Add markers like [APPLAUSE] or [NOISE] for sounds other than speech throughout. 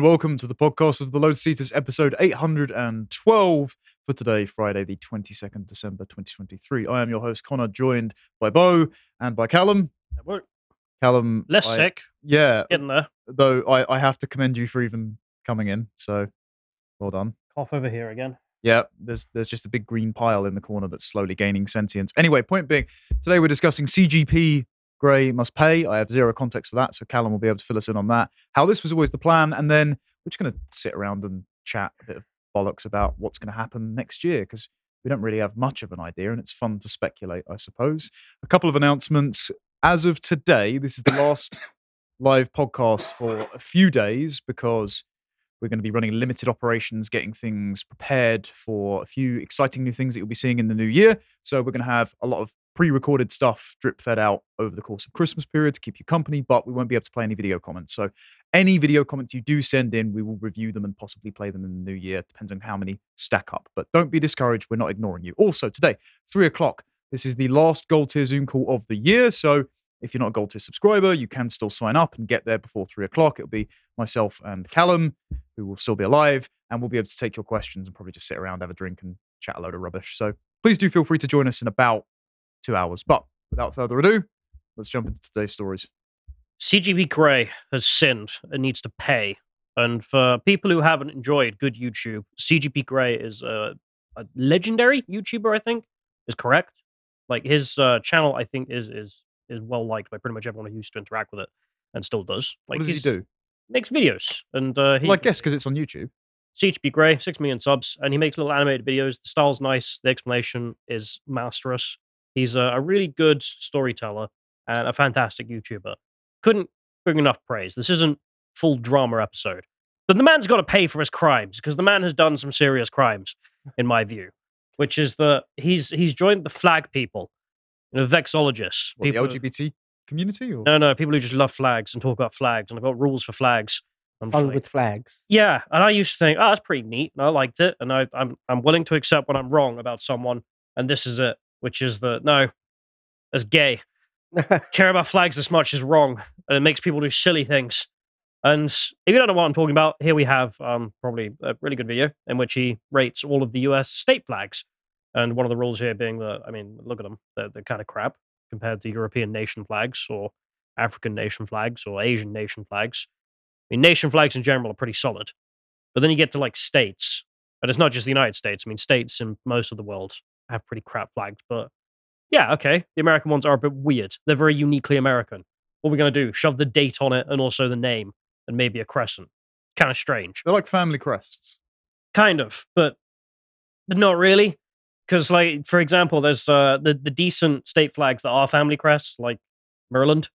and welcome to the podcast of the Lotus Eaters, episode 812 for today, Friday, the 22nd December 2023. I am your host, Connor, joined by Beau and by Callum. Well, Callum, Less I- sick, Yeah, getting there. though I, I have to commend you for even coming in. So well done. Cough over here again. Yeah, there's there's just a big green pile in the corner that's slowly gaining sentience. Anyway, point being, today we're discussing CGP Grey Must Pay. I have zero context for that, so Callum will be able to fill us in on that. How this was always the plan, and then we're just going to sit around and chat a bit of bollocks about what's going to happen next year because we don't really have much of an idea, and it's fun to speculate, I suppose. A couple of announcements. As of today, this is the last [COUGHS] live podcast for a few days because we're going to be running limited operations, getting things prepared for a few exciting new things that you'll be seeing in the new year. So we're going to have a lot of pre-recorded stuff drip fed out over the course of Christmas period to keep you company, but we won't be able to play any video comments. So any video comments you do send in, we will review them and possibly play them in the new year, depends on how many stack up. But don't be discouraged, we're not ignoring you. Also, today, three o'clock, this is the last Gold Tier Zoom call of the year. So if you're not a Gold Tier subscriber, you can still sign up and get there before three o'clock. It'll be myself and Callum, who will still be alive, and we'll be able to take your questions and probably just sit around, have a drink, and chat a load of rubbish. So please do feel free to join us in about two hours. But without further ado, let's jump into today's stories. CGP Grey has sinned and needs to pay. And for people who haven't enjoyed good YouTube, CGP Grey is a, a legendary YouTuber. I think is correct. Like his uh, channel, I think is is is well liked by pretty much everyone who used to interact with it and still does. Like what does he do? Makes videos and uh, he Well, I guess because it's on YouTube. CGP Grey, six million subs, and he makes little animated videos. The style's nice. The explanation is masterous. He's a, a really good storyteller and a fantastic YouTuber. Couldn't bring enough praise. This isn't full drama episode, but the man's got to pay for his crimes because the man has done some serious crimes, in my view. Which is that he's he's joined the flag people, you know, vexologists. What, the people- LGBT community? Or? No, no, people who just love flags and talk about flags, and I've got rules for flags. I'm fun like, with flags. yeah, and I used to think, oh, that's pretty neat, and I liked it, and I, I'm I'm willing to accept when I'm wrong about someone, and this is it, which is that no, that's gay. [LAUGHS] Care about flags this much is wrong, and it makes people do silly things. And if you don't know what I'm talking about, here we have um, probably a really good video in which he rates all of the U.S. state flags, and one of the rules here being that I mean, look at them, they're, they're kind of crap compared to European nation flags or African nation flags or Asian nation flags. I mean, nation flags in general are pretty solid. But then you get to like states, and it's not just the United States. I mean, states in most of the world have pretty crap flags. But yeah, okay, the American ones are a bit weird. They're very uniquely American. What are we going to do? Shove the date on it and also the name and maybe a crescent. Kind of strange. They're like family crests. Kind of, but but not really. Because, like, for example, there's uh, the, the decent state flags that are family crests, like Maryland,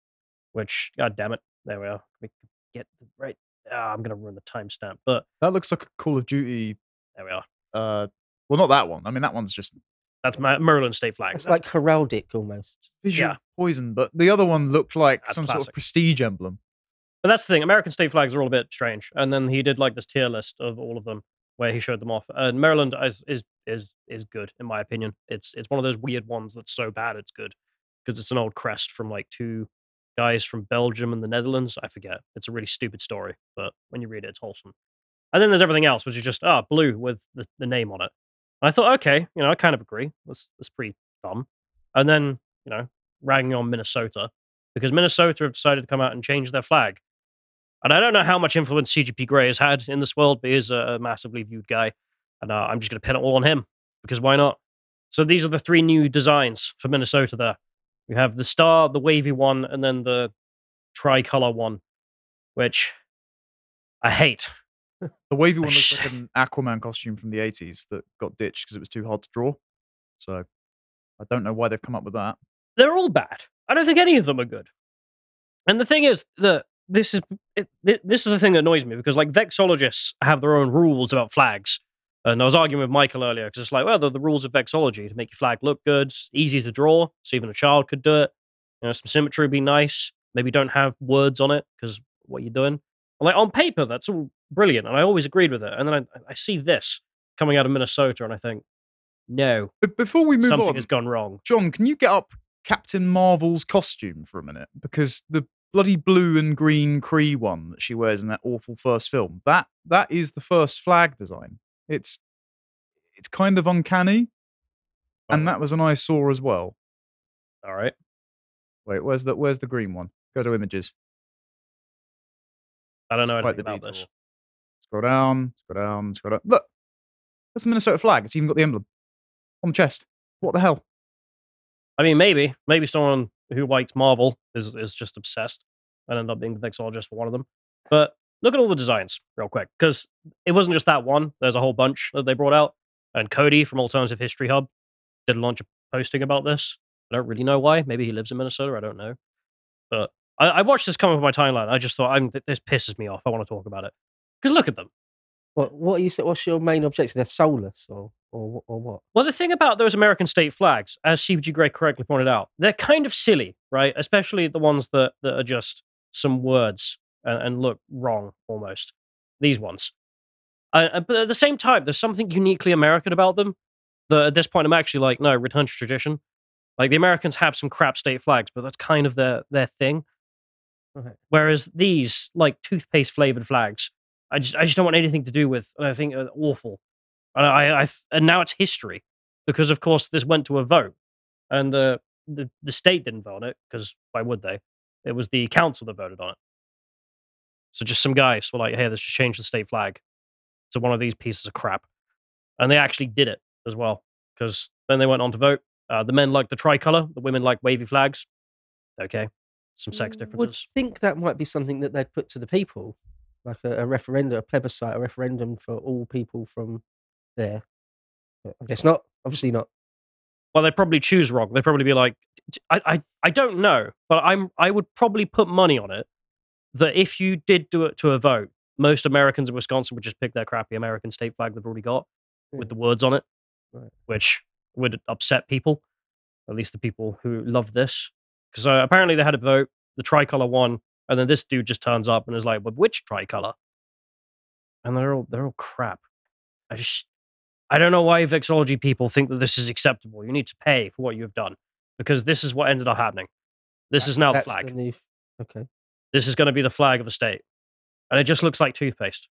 which, god damn it, there we are. We can get the right. Ah, I'm going to ruin the timestamp, but That looks like a Call of Duty. there we are. Uh, well, not that one. I mean, that one's just That's my Maryland state flag. It's like heraldic almost. visual Yeah. poison, but the other one looked like That's some sort classic. of prestige emblem. But that's the thing. American state flags are all a bit strange. And then he did like this tier list of all of them where he showed them off. And Maryland is is is is good in my opinion. It's it's one of those weird ones that's so bad it's good because it's an old crest from like two guys from Belgium and the Netherlands. I forget. It's a really stupid story, but when you read it, it's wholesome. And then there's everything else, which is just ah blue with the, the name on it. And I thought, okay, you know, I kind of agree. That's that's pretty dumb. And then you know, ragging on Minnesota because Minnesota have decided to come out and change their flag. And I don't know how much influence CGP Grey has had in this world, but he is a massively viewed guy. And uh, I'm just going to pin it all on him because why not? So these are the three new designs for Minnesota there. We have the star, the wavy one, and then the tricolor one, which I hate. The wavy one looks like an Aquaman costume from the 80s that got ditched because it was too hard to draw. So I don't know why they've come up with that. They're all bad. I don't think any of them are good. And the thing is that this is it, this is the thing that annoys me because like vexologists have their own rules about flags. And I was arguing with Michael earlier because it's like, well, the, the rules of vexology to make your flag look good, easy to draw, so even a child could do it. You know, some symmetry would be nice. Maybe don't have words on it because what are you're doing. Like on paper, that's all brilliant, and I always agreed with it. And then I, I see this coming out of Minnesota, and I think, no, But before we move something on, something has gone wrong. John, can you get up Captain Marvel's costume for a minute? Because the bloody blue and green Kree one that she wears in that awful first film. That that is the first flag design. It's it's kind of uncanny, and Oh. that was an eyesore as well. All right. Wait, where's the where's the green one? Go to images. I don't know anything about this. Scroll down, scroll down, scroll down. Look, that's the Minnesota flag. It's even got the emblem on the chest. What the hell? I mean, maybe, maybe someone who likes Marvel is is just obsessed and end up being the vexologist for one of them. But look at all the designs real quick, because it wasn't just that one. There's a whole bunch that they brought out, and Cody from Alternative History Hub did launch a posting about this. I don't really know why. Maybe he lives in Minnesota. I don't know. But I, I watched this come up my timeline. I just thought, I'm, this pisses me off. I want to talk about it. Because look at them. What what are you what's your main objection? They're soulless or or or what? Well, the thing about those American state flags, as CGP Grey correctly pointed out, they're kind of silly, right? Especially the ones that, that are just some words and, and look wrong almost. These ones. Uh, but at the same time, there's something uniquely American about them that at this point I'm actually like, no, return to tradition. Like the Americans have some crap state flags, but that's kind of their, their thing. Right. Whereas these, like toothpaste flavored flags, I just I just don't want anything to do with. And I think are awful. And I, I and now it's history because of course this went to a vote, and the the, the state didn't vote on it because why would they? It was the council that voted on it. So just some guys were like, "Hey, let's just change the state flag to one of these pieces of crap," and they actually did it as well because then they went on to vote. Uh, the men like the tricolor, the women like wavy flags. Okay, some sex Mm, differences. Would think that might be something that they'd put to the people, like a, a referendum, a plebiscite, a referendum for all people from there. But I guess not. Obviously not. well they'd probably choose wrong they'd probably be like I, I, I don't know but i'm i would probably put money on it that if you did do it to a vote most americans in wisconsin would just pick their crappy american state flag they've already got with the words on it Right. which would upset people at least the people who love this because uh, apparently they had a vote the tricolor won and then this dude just turns up and is like well which tricolor and they're all they're all crap i just I don't know why vexology people think that this is acceptable. You need to pay for what you have done because this is what ended up happening. This That- is now the flag. The new, okay. This is going to be the flag of a state. And it just looks like toothpaste.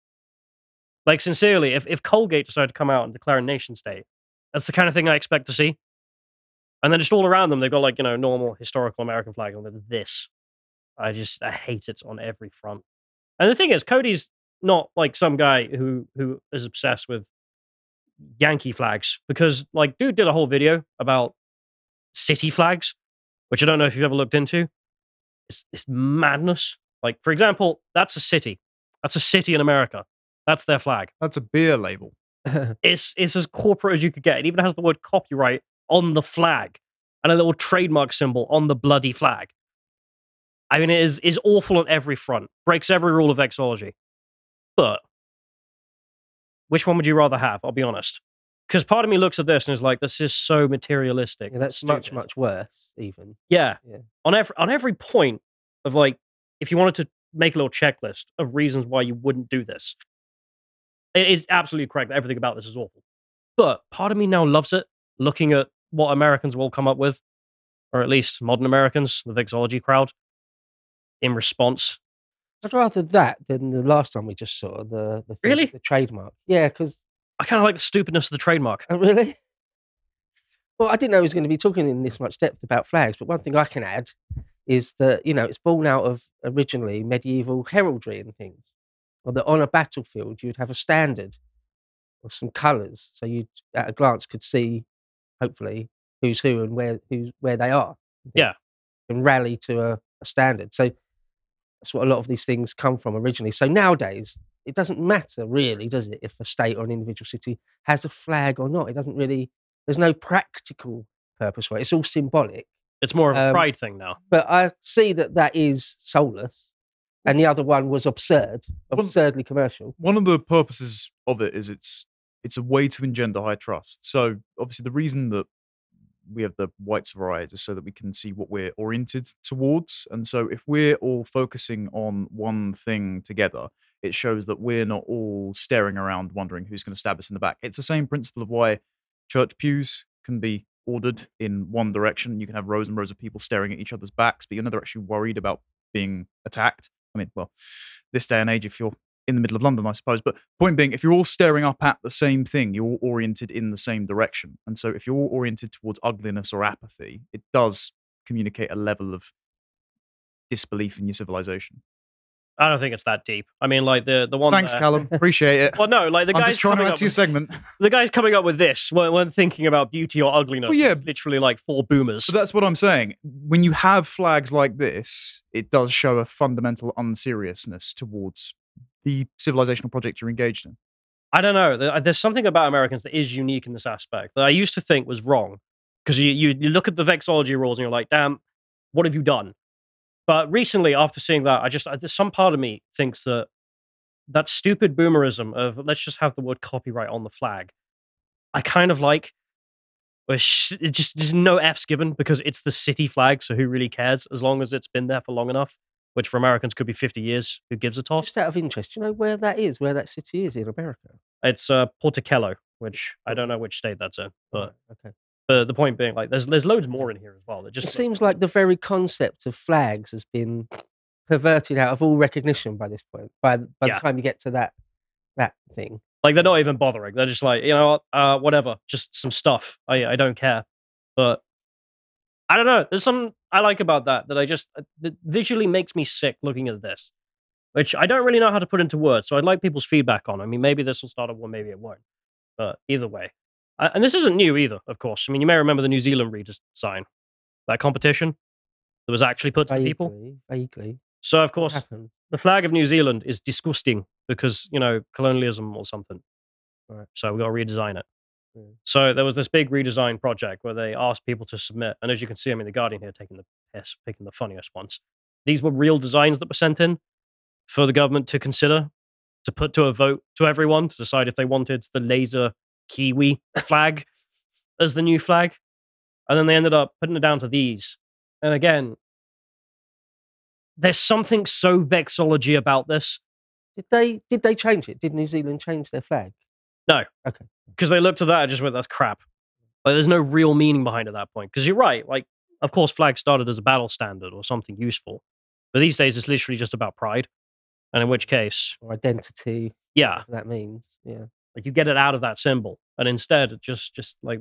Like, sincerely, if, if Colgate decided to come out and declare a nation state, that's the kind of thing I expect to see. And then just all around them, they've got like, you know, normal historical American flag and then this. I just, I hate it on every front. And the thing is, Cody's not like some guy who who is obsessed with Yankee flags because like dude did a whole video about city flags, which I don't know if you've ever looked into. It's, it's madness. Like for example, that's a city. That's a city in America. That's their flag. That's a beer label. [LAUGHS] It's it's as corporate as you could get. It even has the word copyright on the flag and a little trademark symbol on the bloody flag. I mean, it is is awful on every front. Breaks every rule of exology. But which one would you rather have? I'll be honest. Because part of me looks at this and is like, this is so materialistic. yeah, and that's much much worse. Even Yeah. Yeah. On every on every point of like, if you wanted to make a little checklist of reasons why you wouldn't do this, it is absolutely correct. that Everything about this is awful. But part of me now loves it, looking at what Americans will come up with, or at least modern Americans, the Vixology crowd, in response. I'd rather that than the last one we just saw. The, the thing- Really? the trademark. Yeah, because I kind of like the stupidness of the trademark. Oh, really? Well, I didn't know he was going to be talking in this much depth about flags, but one thing I can add is that, you know, it's born out of originally medieval heraldry and things. Or that on a battlefield, you'd have a standard or some colours. So you, at a glance, could see, hopefully, who's who and where who's, where they are. and Yeah. And rally to a, a standard. So that's what a lot of these things come from originally. So nowadays, it doesn't matter really, does it, if a state or an individual city has a flag or not? It doesn't really, there's no practical purpose for it. It's all symbolic. It's more of a Um, pride thing now. But I see that that is soulless. And the other one was absurd, Well- absurdly commercial. one of the purposes of it is it's it's a way to engender high trust. So obviously the reason that we have the whites of our is so that we can see what we're oriented towards. And so if we're all focusing on one thing together, it shows that we're not all staring around wondering who's going to stab us in the back. It's the same principle of why church pews can be ordered in one direction. You can have rows and rows of people staring at each other's backs, but you're never actually worried about being attacked. I mean, well, this day and age, if you're in the middle of London, I suppose. But point being, if you're all staring up at the same thing, you're all oriented in the same direction. And so if you're all oriented towards ugliness or apathy, it does communicate a level of disbelief in your civilization. I don't think it's that deep. I mean, like the the one. Thanks, that- Callum. [LAUGHS] Appreciate it. Well, no, like the I'm guy's just trying to coming add up to your with, segment. [LAUGHS] the guy's coming up with this when, when thinking about beauty or ugliness. Well, yeah. literally like four boomers. So that's what I'm saying. When you have flags like this, it does show a fundamental unseriousness towards the civilizational project you're engaged in. I don't know. Uh, there's something about Americans that is unique in this aspect that I used to think was wrong. Because you, you, you look at the vexology rules and you're like, damn, what have you done? But recently, after seeing that, I just, I, there's some part of me thinks that that stupid boomerism of let's just have the word copyright on the flag, I kind of like. Sh- it just, just no F's given because it's the city flag. So who really cares as long as it's been there for long enough, which for Americans could be 50 years. Who gives a toss? Just out of interest, do you know where that is? Where that city is in America? It's uh, Pocatello, which I don't know which state that's in, but okay. But the point being, like, there's there's loads more in here as well. That It just seems like the very concept of flags has been perverted out of all recognition by this point. By by Yeah. the time you get to that that thing, like they're not even bothering. They're just like, you know, what, uh, whatever, just some stuff. I I don't care. But I don't know. There's some I like about that that I just uh, that visually makes me sick looking at this, which I don't really know how to put into words. So I'd like people's feedback on. I mean, maybe this will start a war, maybe it won't. But either way, I, and this isn't new either. Of course, I mean, you may remember the New Zealand redesign, that competition that was actually put to the people. vaguely, vaguely, So of course, the flag of New Zealand is disgusting because you know colonialism or something. Right. So we got to redesign it. Yeah. So there was this big redesign project where they asked people to submit, and as you can see, I mean, the Guardian here taking the piss, picking the funniest ones. These were real designs that were sent in for the government to consider, to put to a vote to everyone to decide if they wanted the laser kiwi flag as the new flag, and then they ended up putting it down to these. And again, there's something so vexology about this Did they did they change it? Did New Zealand change their flag? Because they looked at that and just went, "That's crap." Like, there's no real meaning behind it at that point. Because you're right. Like, of course, flag started as a battle standard or something useful, but these days it's literally just about pride. And in which case, Or identity? yeah, that means. Yeah. like you get it out of that symbol, and instead, it just, just like,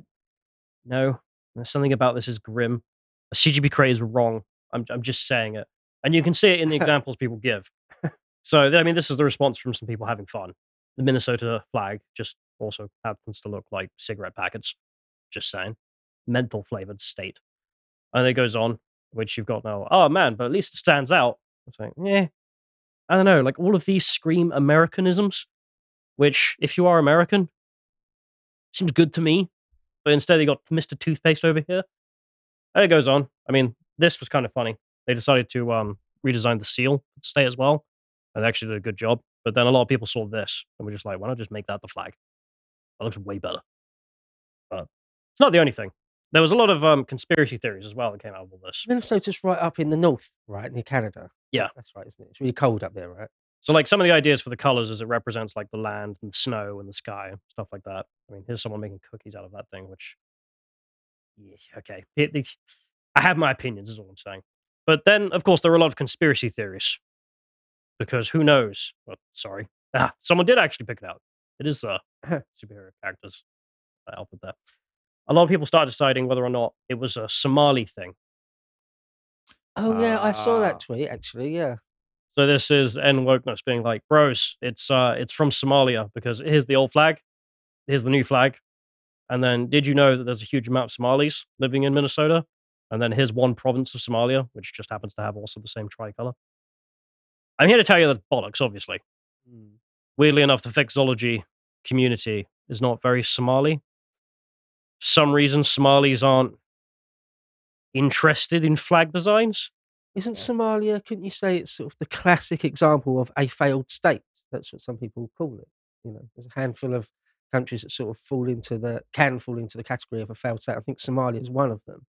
no, there's something about this is grim. A CGP Grey is wrong. I'm, I'm just saying it, and you can see it in the [LAUGHS] examples people give. So, I mean, this is the response from some people having fun. The Minnesota flag just also happens to look like cigarette packets. Just saying. Menthol flavored state. And it goes on, which you've got now. Oh man, but at least it stands out. It's like, yeah. I don't know. Like all of these scream Americanisms, which, if you are American, seems good to me. But instead, they got Mr. Toothpaste over here. And it goes on. I mean, this was kind of funny. They decided to um, redesign the seal stay as well. And they actually did a good job. But then a lot of people saw this and were just like, why not just make that the flag? That looks way better. But it's not the only thing. There was a lot of um, conspiracy theories as well that came out of all this. Minnesota's right up in the north, right near Canada. Yeah. that's right, isn't it? It's really cold up there, right? So, like some of the ideas for the colors is it represents like the land and snow and the sky stuff like that. I mean, here's someone making cookies out of that thing, which, yeah, okay. It- it- I have my opinions, is all I'm saying. But then, of course, there are a lot of conspiracy theories because who knows? Well, sorry, [LAUGHS] ah, someone did actually pick it out. It is uh, [LAUGHS] superhero characters. I'll put that. A lot of people started deciding whether or not it was a Somali thing. Oh yeah, I saw Ah. that tweet actually. Yeah. So this is End Wokeness being like, bros, it's uh it's from Somalia because here's the old flag, here's the new flag. And then did you know that there's a huge amount of Somalis living in Minnesota? And then here's one province of Somalia, which just happens to have also the same tricolor. I'm here to tell you that's bollocks, obviously. Hmm. Weirdly enough, the vexology community is not very Somali. For some reason, Somalis aren't interested in flag designs. Isn't Somalia? Couldn't you say it's sort of the classic example of a failed state? That's what some people call it. You know, there's a handful of countries that sort of fall into the can fall into the category of a failed state. I think Somalia is one of them.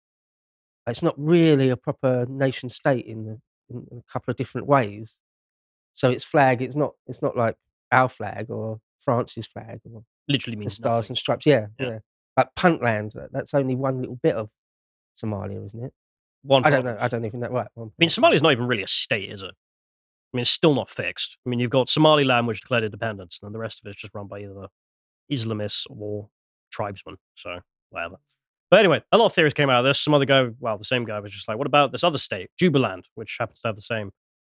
It's not really a proper nation state in the in a couple of different ways. So its flag, it's not it's not like our flag or France's flag or Literally means stars nothing. and stripes. Yeah, Yeah. yeah. Like Puntland, that's only one little bit of Somalia, isn't it? one. I don't know. I don't even know. Right. one I mean. Somalia's not even really a state, is it? I mean, it's still not fixed. I mean, you've got Somaliland, which declared independence, and then the rest of it's just run by either Islamists or tribesmen. So, whatever. But anyway, a lot of theories came out of this. Some other guy, well, the same guy was just like, what about this other state, Jubaland, which happens to have the same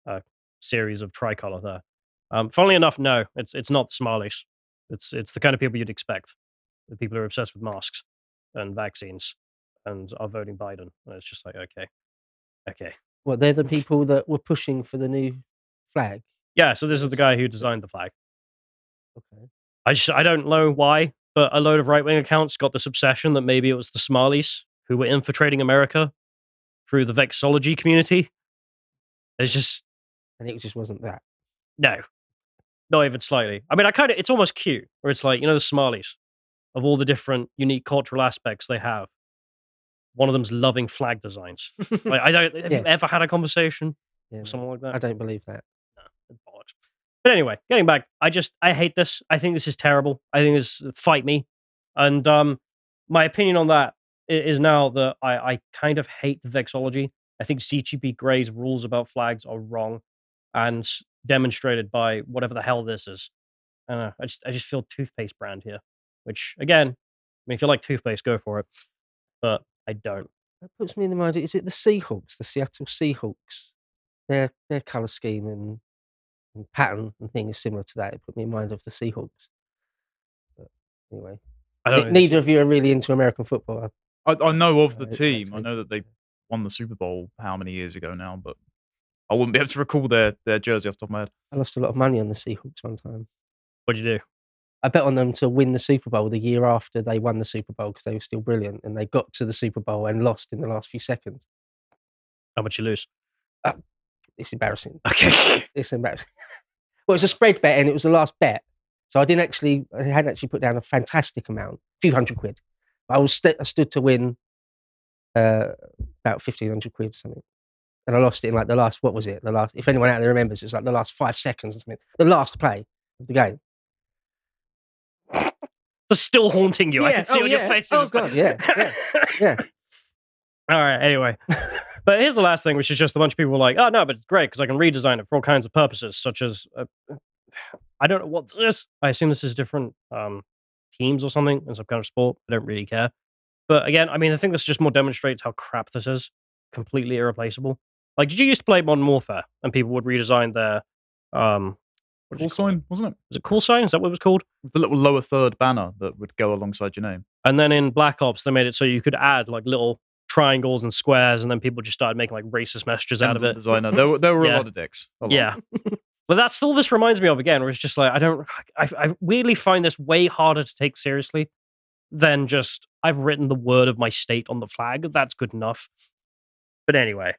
uh, series of tricolor there? Um, funnily enough, no, it's it's not the Somalis. It's it's the kind of people you'd expect. The people who are obsessed with masks and vaccines and are voting Biden. And it's just like, okay, okay. Well, they're the people that were pushing for the new flag. Yeah, so this is the guy who designed the flag. Okay. I just, I don't know why, but a load of right wing accounts got this obsession that maybe it was the Somalis who were infiltrating America through the vexology community. It's just And it just wasn't that. no, not even slightly. I mean, I kind of it's almost cute where it's like you know the Somalis of all the different unique cultural aspects they have. One of them's loving flag designs. [LAUGHS] like, I don't. Have Yeah. you ever had a conversation Yeah, with someone like that? I don't believe that. Bollocks. But anyway, getting back, I just I hate this. I think this is terrible. I think this fight me, and um, my opinion on that i- now that I I kind of hate the vexology. I think CGP Grey's rules about flags are wrong, and demonstrated by whatever the hell this is. I don't know. I just I just feel toothpaste brand here, which again, I mean, if you like toothpaste, go for it. But I don't. That puts me in the mind. Is it the Seahawks, the Seattle Seahawks? Their their color scheme and, and pattern and thing is similar to that. It put me in mind of the Seahawks. But anyway, I ne- don't. know. neither of you are really into American football. I, I know of the I- I team. I take know that they won the Super Bowl how many years ago now, but I wouldn't be able to recall their their jersey off the top of my head. I lost a lot of money on the Seahawks one time. What'd you do? I bet on them to win the Super Bowl the year after they won the Super Bowl because they were still brilliant, and they got to the Super Bowl and lost in the last few seconds. How much you lose? It's embarrassing. Okay. [LAUGHS] It's embarrassing. [LAUGHS] well, it's a spread bet, and it was the last bet, so I didn't actually. I hadn't actually put down a fantastic amount, a few hundred quid. I was st- I stood to win uh, about fifteen hundred quid or something, and I lost it in like the last. What was it? The last. If anyone out there remembers, it was like the last five seconds or something. The last play of the game. [LAUGHS] It's still haunting you. I can see oh, on your face. Oh, like- God, yeah, [LAUGHS] yeah, yeah. All right. Anyway, [LAUGHS] but here's the last thing, which is just a bunch of people were like, "Oh no, but it's great because I can redesign it for all kinds of purposes, such as uh, [SIGHS] I don't know what this. is. I assume this is different um, teams or something in some kind of sport. I don't really care. But again, I mean, I think this just more demonstrates how crap this is. Completely irreplaceable. Like, did you used to play Modern Warfare and people would redesign their um, Call sign, wasn't it? Was it call sign? Is that what it was called? It was the little lower third banner that would go alongside your name. And then in Black Ops, they made it so you could add like little triangles and squares, and then people just started making like racist messages out of it. Designer. There were, there were Yeah. a lot of dicks. Lot. Yeah. but that's all this reminds me of again, where it's just like, I don't, I, I weirdly find this way harder to take seriously than just, I've written the word of my state on the flag. That's good enough. But anyway,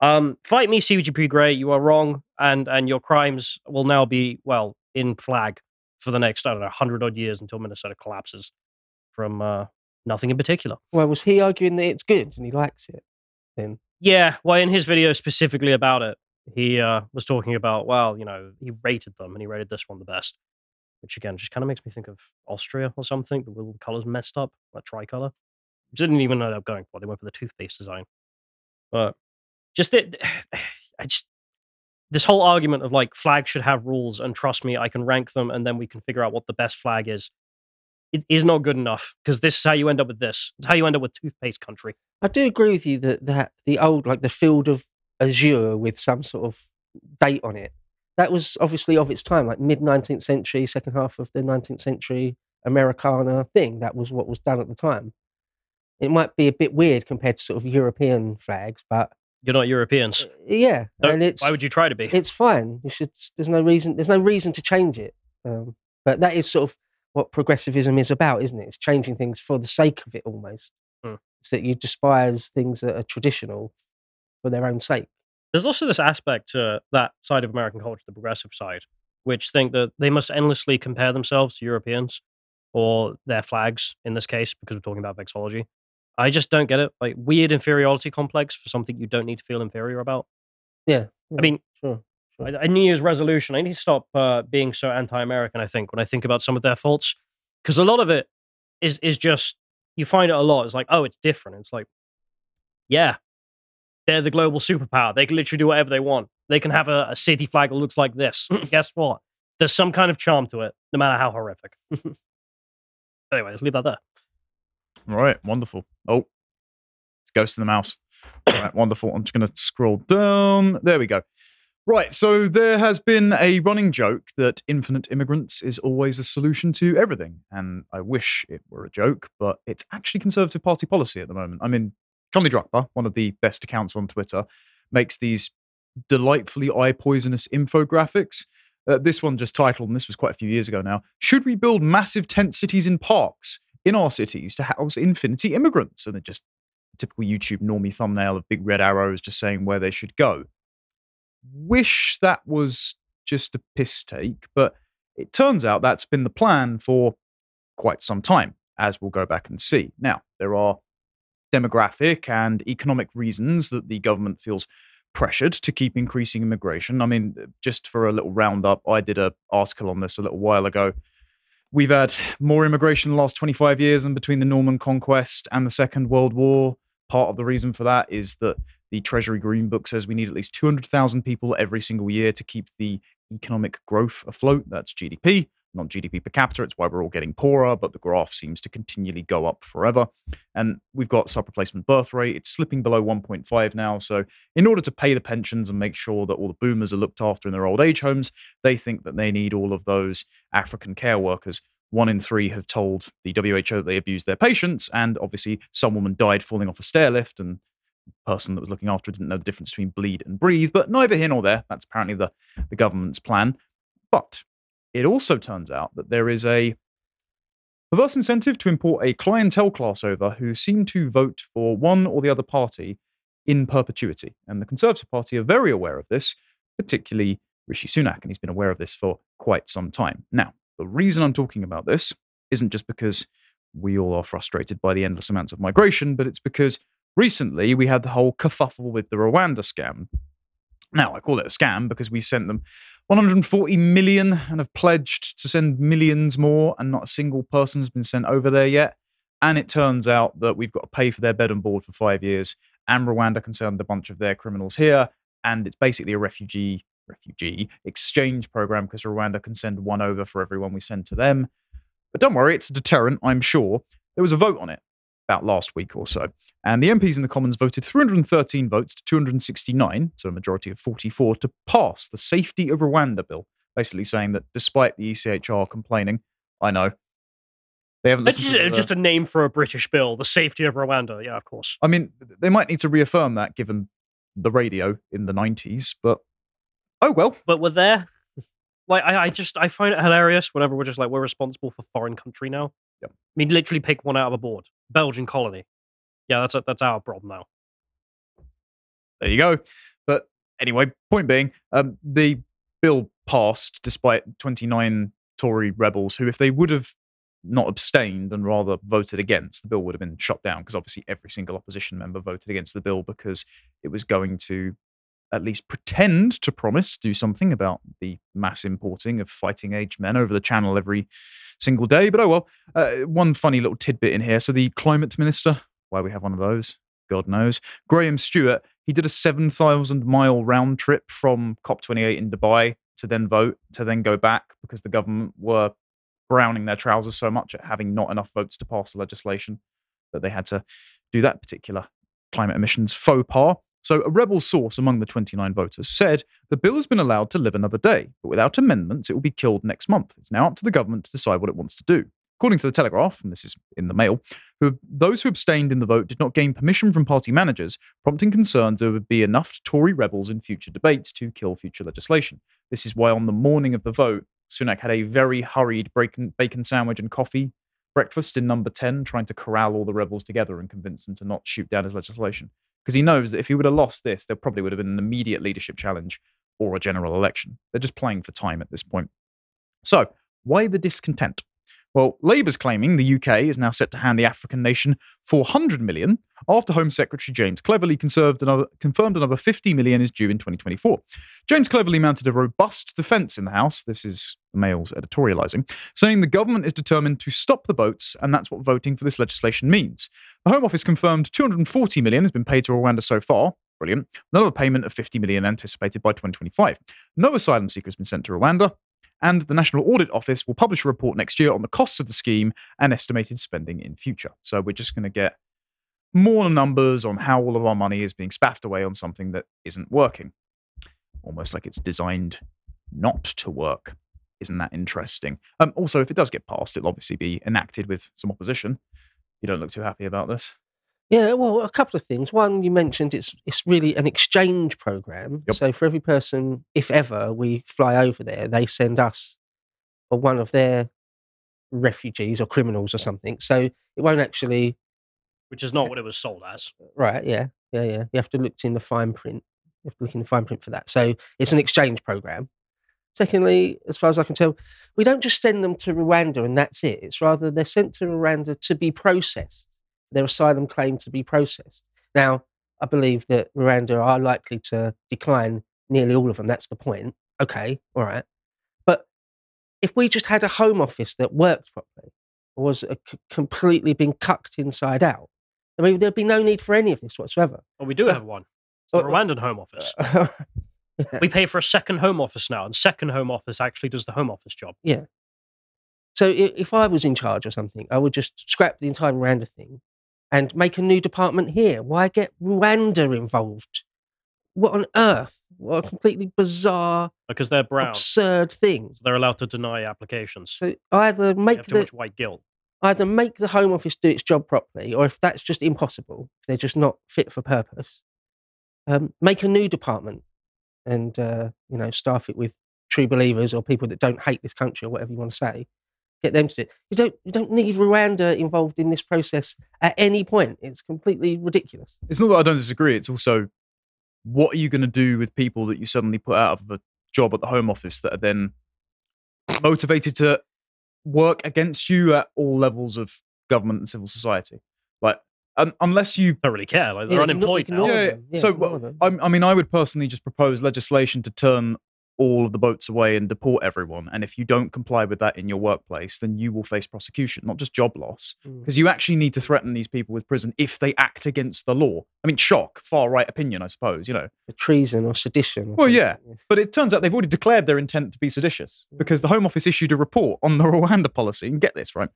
um, fight me, CGP Grey. You are wrong. And, and your crimes will now be, well, in flag for the next, I don't know, 100 odd years until Minnesota collapses from uh, nothing in particular. Well, was he arguing that it's good and he likes it? Then Yeah, well, in his video specifically about it, he uh, was talking about, well, you know, he rated them and he rated this one the best, which again just kind of makes me think of Austria or something, but with all the colors messed up, like tricolor. Didn't even end up going for. They went for the toothpaste design, but just it, [SIGHS] I just this whole argument of like flags should have rules and trust me, I can rank them and then we can figure out what the best flag is. It is not good enough because this is how you end up with this. It's how you end up with toothpaste country. I do agree with you that that the old like the field of azure with some sort of date on it that was obviously of its time, like mid nineteenth century, second half of the nineteenth century Americana thing. That was what was done at the time. It might be a bit weird compared to sort of European flags, but You're not Europeans. uh, yeah, So and it's why would you try to be? it's fine. You should. There's no reason. There's no reason to change it. Um, but that is sort of what progressivism is about, isn't it? It's changing things for the sake of it, almost. Hmm. It's that you despise things that are traditional for their own sake. There's also this aspect to that side of American culture, the progressive side, which think that they must endlessly compare themselves to Europeans or their flags in this case, because we're talking about vexology. I just don't get it. Like weird inferiority complex for something you don't need to feel inferior about. Yeah. I mean, Sure. a a New Year's resolution. I need to stop uh, being so anti-American. I think when I think about some of their faults, because a lot of it is is just you find it a lot. It's like, oh, it's different. It's like, yeah, They're the global superpower. They can literally do whatever they want. They can have a, a city flag that looks like this. [CLEARS THROAT] Guess what? There's some kind of charm to it, no matter how horrific. [LAUGHS] anyway, let's leave that there. All right, wonderful. Oh, it's Ghost in the Mouse. All right, wonderful. I'm just going to scroll down. There we go. Right, so there has been a running joke that infinite immigrants is always a solution to everything. And I wish it were a joke, but it's actually Conservative Party policy at the moment. I mean, Conley Drakpa, one of the best accounts on Twitter, makes these delightfully eye poisonous infographics. Uh, this one just titled, and this was quite a few years ago now Should we build massive tent cities in parks in our cities to house infinity immigrants? And then just typical YouTube normie thumbnail of big red arrows just saying where they should go wish that was just a piss take, but it turns out that's been the plan for quite some time, as we'll go back and see. Now, there are demographic and economic reasons that the government feels pressured to keep increasing immigration. I mean, just for a little roundup, I did an article on this a little while ago. We've had more immigration in the last 25 years than between the Norman conquest and the Second World War. Part of the reason for that is that the Treasury Green Book says we need at least 200,000 people every single year to keep the economic growth afloat. That's GDP, not GDP per capita. It's why we're all getting poorer, but the graph seems to continually go up forever. And we've got sub replacement birth rate. It's slipping below 1.5 now. So, in order to pay the pensions and make sure that all the boomers are looked after in their old age homes, they think that they need all of those African care workers one in three have told the WHO that they abused their patients, and obviously some woman died falling off a stair lift, and the person that was looking after her didn't know the difference between bleed and breathe, but neither here nor there. That's apparently the, the government's plan. But it also turns out that there is a perverse incentive to import a clientele class over who seem to vote for one or the other party in perpetuity. And the Conservative Party are very aware of this, particularly Rishi Sunak, and he's been aware of this for quite some time. Now, the reason I'm talking about this isn't just because we all are frustrated by the endless amounts of migration, but it's because recently we had the whole kerfuffle with the Rwanda scam. Now, I call it a scam because we sent them 140 million and have pledged to send millions more, and not a single person has been sent over there yet. And it turns out that we've got to pay for their bed and board for five years, and Rwanda can send a bunch of their criminals here, and it's basically a refugee refugee exchange program because Rwanda can send one over for everyone we send to them. But don't worry, it's a deterrent, I'm sure. There was a vote on it about last week or so. And the MPs in the Commons voted 313 votes to 269, so a majority of 44, to pass the Safety of Rwanda bill, basically saying that despite the ECHR complaining, I know, they haven't listened just, to the- just a name for a British bill, the safety of Rwanda. Yeah, of course. I mean, they might need to reaffirm that given the radio in the 90s, but oh well. But we're there. Like, I, I just, I find it hilarious whenever we're just like, we're responsible for foreign country now. Yep. I mean, literally pick one out of a board. Belgian colony. Yeah, that's, that's our problem now. There you go. But anyway, point being, um, the bill passed despite 29 Tory rebels who, if they would have not abstained and rather voted against, the bill would have been shot down because obviously every single opposition member voted against the bill because it was going to at least pretend to promise to do something about the mass importing of fighting age men over the channel every single day. But oh well. Uh, one funny little tidbit in here. So the climate minister, why we have one of those, God knows, Graham Stuart, he did a 7,000 mile round trip from COP28 in Dubai to then vote, to then go back because the government were browning their trousers so much at having not enough votes to pass the legislation that they had to do that particular climate emissions faux pas. So, a rebel source among the 29 voters said the bill has been allowed to live another day, but without amendments, it will be killed next month. It's now up to the government to decide what it wants to do. According to the Telegraph, and this is in the mail, who, those who abstained in the vote did not gain permission from party managers, prompting concerns there would be enough Tory rebels in future debates to kill future legislation. This is why, on the morning of the vote, Sunak had a very hurried bacon, bacon sandwich and coffee breakfast in number 10, trying to corral all the rebels together and convince them to not shoot down his legislation. Because he knows that if he would have lost this, there probably would have been an immediate leadership challenge or a general election. They're just playing for time at this point. So, why the discontent? Well, Labour's claiming the UK is now set to hand the African nation 400 million after Home Secretary James Cleverly another, confirmed another 50 million is due in 2024. James Cleverly mounted a robust defence in the House. This is the Mail's editorialising, saying the government is determined to stop the boats, and that's what voting for this legislation means. The Home Office confirmed 240 million has been paid to Rwanda so far. Brilliant. Another payment of 50 million anticipated by 2025. No asylum seeker has been sent to Rwanda. And the National Audit Office will publish a report next year on the costs of the scheme and estimated spending in future. So we're just going to get more numbers on how all of our money is being spaffed away on something that isn't working. Almost like it's designed not to work. Isn't that interesting? Um, also, if it does get passed, it'll obviously be enacted with some opposition. You don't look too happy about this. Yeah, well, a couple of things. One, you mentioned it's it's really an exchange program. Yep. So for every person, if ever we fly over there, they send us or one of their refugees or criminals or something. So it won't actually which is not what it was sold as. right. Yeah, yeah, yeah. You have to look in the fine print. You have to look in the fine print for that. So it's an exchange program. Secondly, as far as I can tell, we don't just send them to Rwanda and that's it. It's rather they're sent to Rwanda to be processed, their asylum claim to be processed. Now, I believe that Rwanda are likely to decline nearly all of them. That's the point. Okay, all right. But if we just had a home office that worked properly, was a c- completely been cucked inside out, I mean, there'd be no need for any of this whatsoever. Well, we do have one. It's the uh, Rwandan Home Office. [LAUGHS] We pay for a second Home Office now, and second Home Office actually does the Home Office job. Yeah. So if I was in charge or something, I would just scrap the entire Rwanda thing and make a new department here. Why get Rwanda involved? What on earth? What a completely bizarre, Because they're brown. absurd thing. So they're allowed to deny applications. So either make have too the much white guilt. either make the Home Office do its job properly, or if that's just impossible, if they're just not fit for purpose, um, make a new department and uh, you know staff it with true believers or people that don't hate this country or whatever you want to say. Get them to do it. You don't you don't need Rwanda involved in this process at any point. It's completely ridiculous. It's not that I don't disagree. It's also what are you going to do with people that you suddenly put out of a job at the Home Office that are then motivated to work against you at all levels of government and civil society? Like, un- unless you Don't really care. Like they're igno- unemployed ignore now. Yeah, them. Yeah, so well. I, I mean, I would personally just propose legislation to turn all of the boats away and deport everyone. And if you don't comply with that in your workplace, then you will face prosecution, not just job loss, Mm. because you actually need to threaten these people with prison if they act against the law. I mean, shock, far right opinion, I suppose, you know. For treason or sedition. Or Well, yeah. But it turns out they've already declared their intent to be seditious because the Home Office issued a report on the [LAUGHS] Rwanda policy. And get this, right?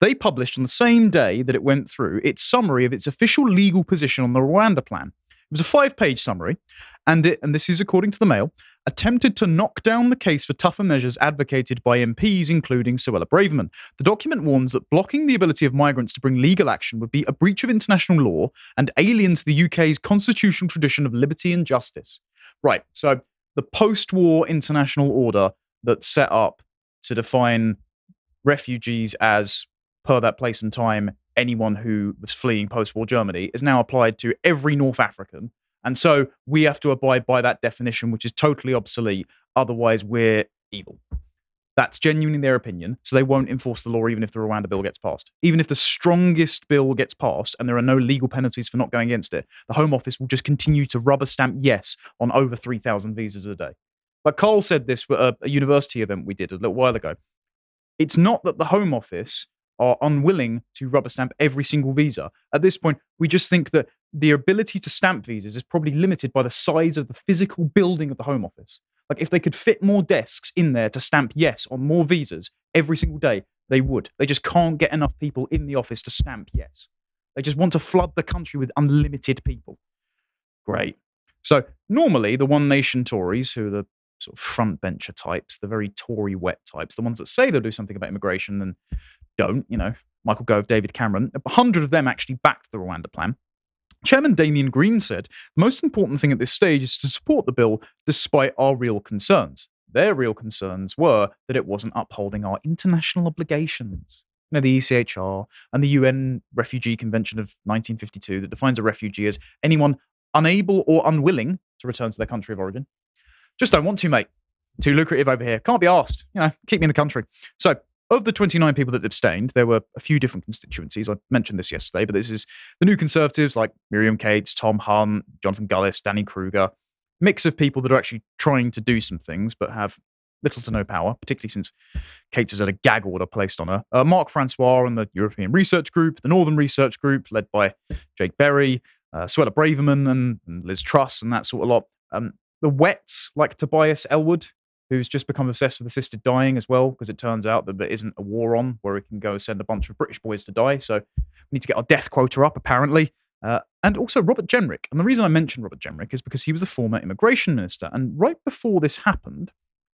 They published on the same day that it went through its summary of its official legal position on the Rwanda plan. It was a five page summary, and it, and this is according to the Mail, attempted to knock down the case for tougher measures advocated by MPs, including Suella Braverman. The document warns that blocking the ability of migrants to bring legal action would be a breach of international law and alien to the UK's constitutional tradition of liberty and justice. Right, so the post war international order that's set up to define refugees as, per that place and time, anyone who was fleeing post war Germany is now applied to every North African. And so we have to abide by that definition, which is totally obsolete. Otherwise, we're evil. That's genuinely their opinion. So they won't enforce the law even if the Rwanda bill gets passed. Even if the strongest bill gets passed and there are no legal penalties for not going against it, the Home Office will just continue to rubber stamp yes on over 3,000 visas a day. But Cole said this at a, a university event we did a little while ago. It's not that the Home Office are unwilling to rubber stamp every single visa. At this point, we just think that the ability to stamp visas is probably limited by the size of the physical building of the Home Office. Like if they could fit more desks in there to stamp yes on more visas every single day, they would. They just can't get enough people in the office to stamp yes. They just want to flood the country with unlimited people. Great. So normally the One Nation Tories, who are the sort of front bencher types, the very Tory wet types, the ones that say they'll do something about immigration and don't, you know, Michael Gove, David Cameron, a hundred of them actually backed the Rwanda plan. Chairman Damian Green said the most important thing at this stage is to support the bill despite our real concerns. Their real concerns were that it wasn't upholding our international obligations. You know, the ECHR and the UN Refugee Convention of 1952 that defines a refugee as anyone unable or unwilling to return to their country of origin. Just don't want to, mate. Too lucrative over here. Can't be asked. You know, keep me in the country. So, of the 29 people that abstained, there were a few different constituencies. I mentioned this yesterday, but this is the new conservatives like Miriam Cates, Tom Hunt, Jonathan Gullis, Danny Kruger, mix of people that are actually trying to do some things but have little to no power, particularly since Cates has had a gag order placed on her. Uh, Mark Francois and the European Research Group, the Northern Research Group, led by Jake Berry, uh, Suella Braverman and, and Liz Truss and that sort of lot. Um, the Wets, like Tobias Ellwood, who's just become obsessed with the sister dying as well, because it turns out that there isn't a war on where we can go send a bunch of British boys to die. So we need to get our death quota up, apparently. Uh, and also Robert Jenrick. And the reason I mentioned Robert Jenrick is because he was the former immigration minister. And right before this happened,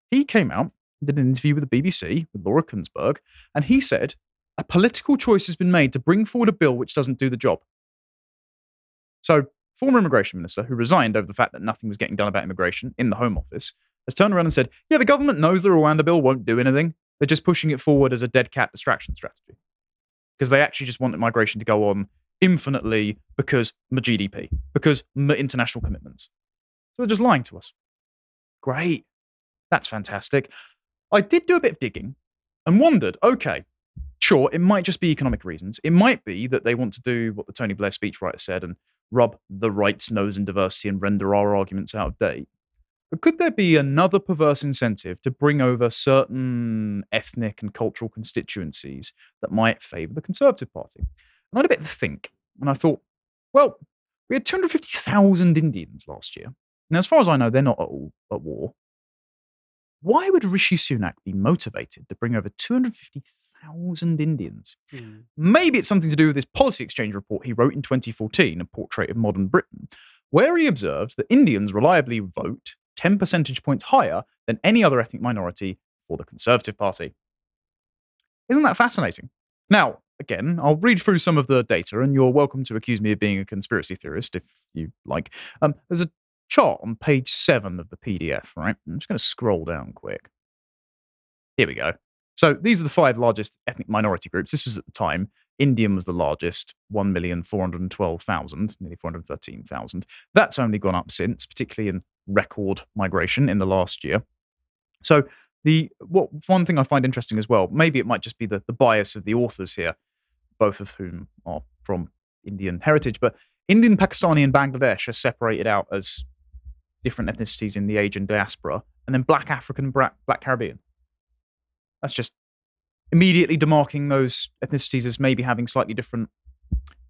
he came out, did an interview with the BBC with Laura Kuenssberg, and he said, a political choice has been made to bring forward a bill which doesn't do the job. So, former immigration minister who resigned over the fact that nothing was getting done about immigration in the Home Office has turned around and said, Yeah, the government knows the Rwanda bill won't do anything. They're just pushing it forward as a dead cat distraction strategy. Because they actually just want migration to go on infinitely because my GDP, because my international commitments. So they're just lying to us. Great. That's fantastic. I did do a bit of digging and wondered okay, sure, it might just be economic reasons. It might be that they want to do what the Tony Blair speechwriter said and rub the right's nose in diversity and render our arguments out of date. But could there be another perverse incentive to bring over certain ethnic and cultural constituencies that might favour the Conservative Party? And I had a bit to think, and I thought, well, we had 250,000 Indians last year. Now, as far as I know, they're not at all at war. Why would Rishi Sunak be motivated to bring over 250,000 Indians? Hmm. Maybe it's something to do with this policy exchange report he wrote in 2014, A Portrait of Modern Britain, where he observed that Indians reliably vote 10 percentage points higher than any other ethnic minority for the Conservative Party. Isn't that fascinating? Now, again, I'll read through some of the data, and you're welcome to accuse me of being a conspiracy theorist if you like. Um, there's a chart on page seven of the PDF, right? I'm just going to scroll down quick. Here we go. So these are the five largest ethnic minority groups. This was at the time. Indian was the largest, 1,412,000, nearly 413,000. That's only gone up since, particularly in record migration in the last year. So the what one thing I find interesting as well, maybe it might just be the, the bias of the authors here, both of whom are from Indian heritage, but Indian, Pakistani, and Bangladesh are separated out as different ethnicities in the Asian diaspora, and then Black African, Black, Black Caribbean. That's just immediately demarking those ethnicities as maybe having slightly different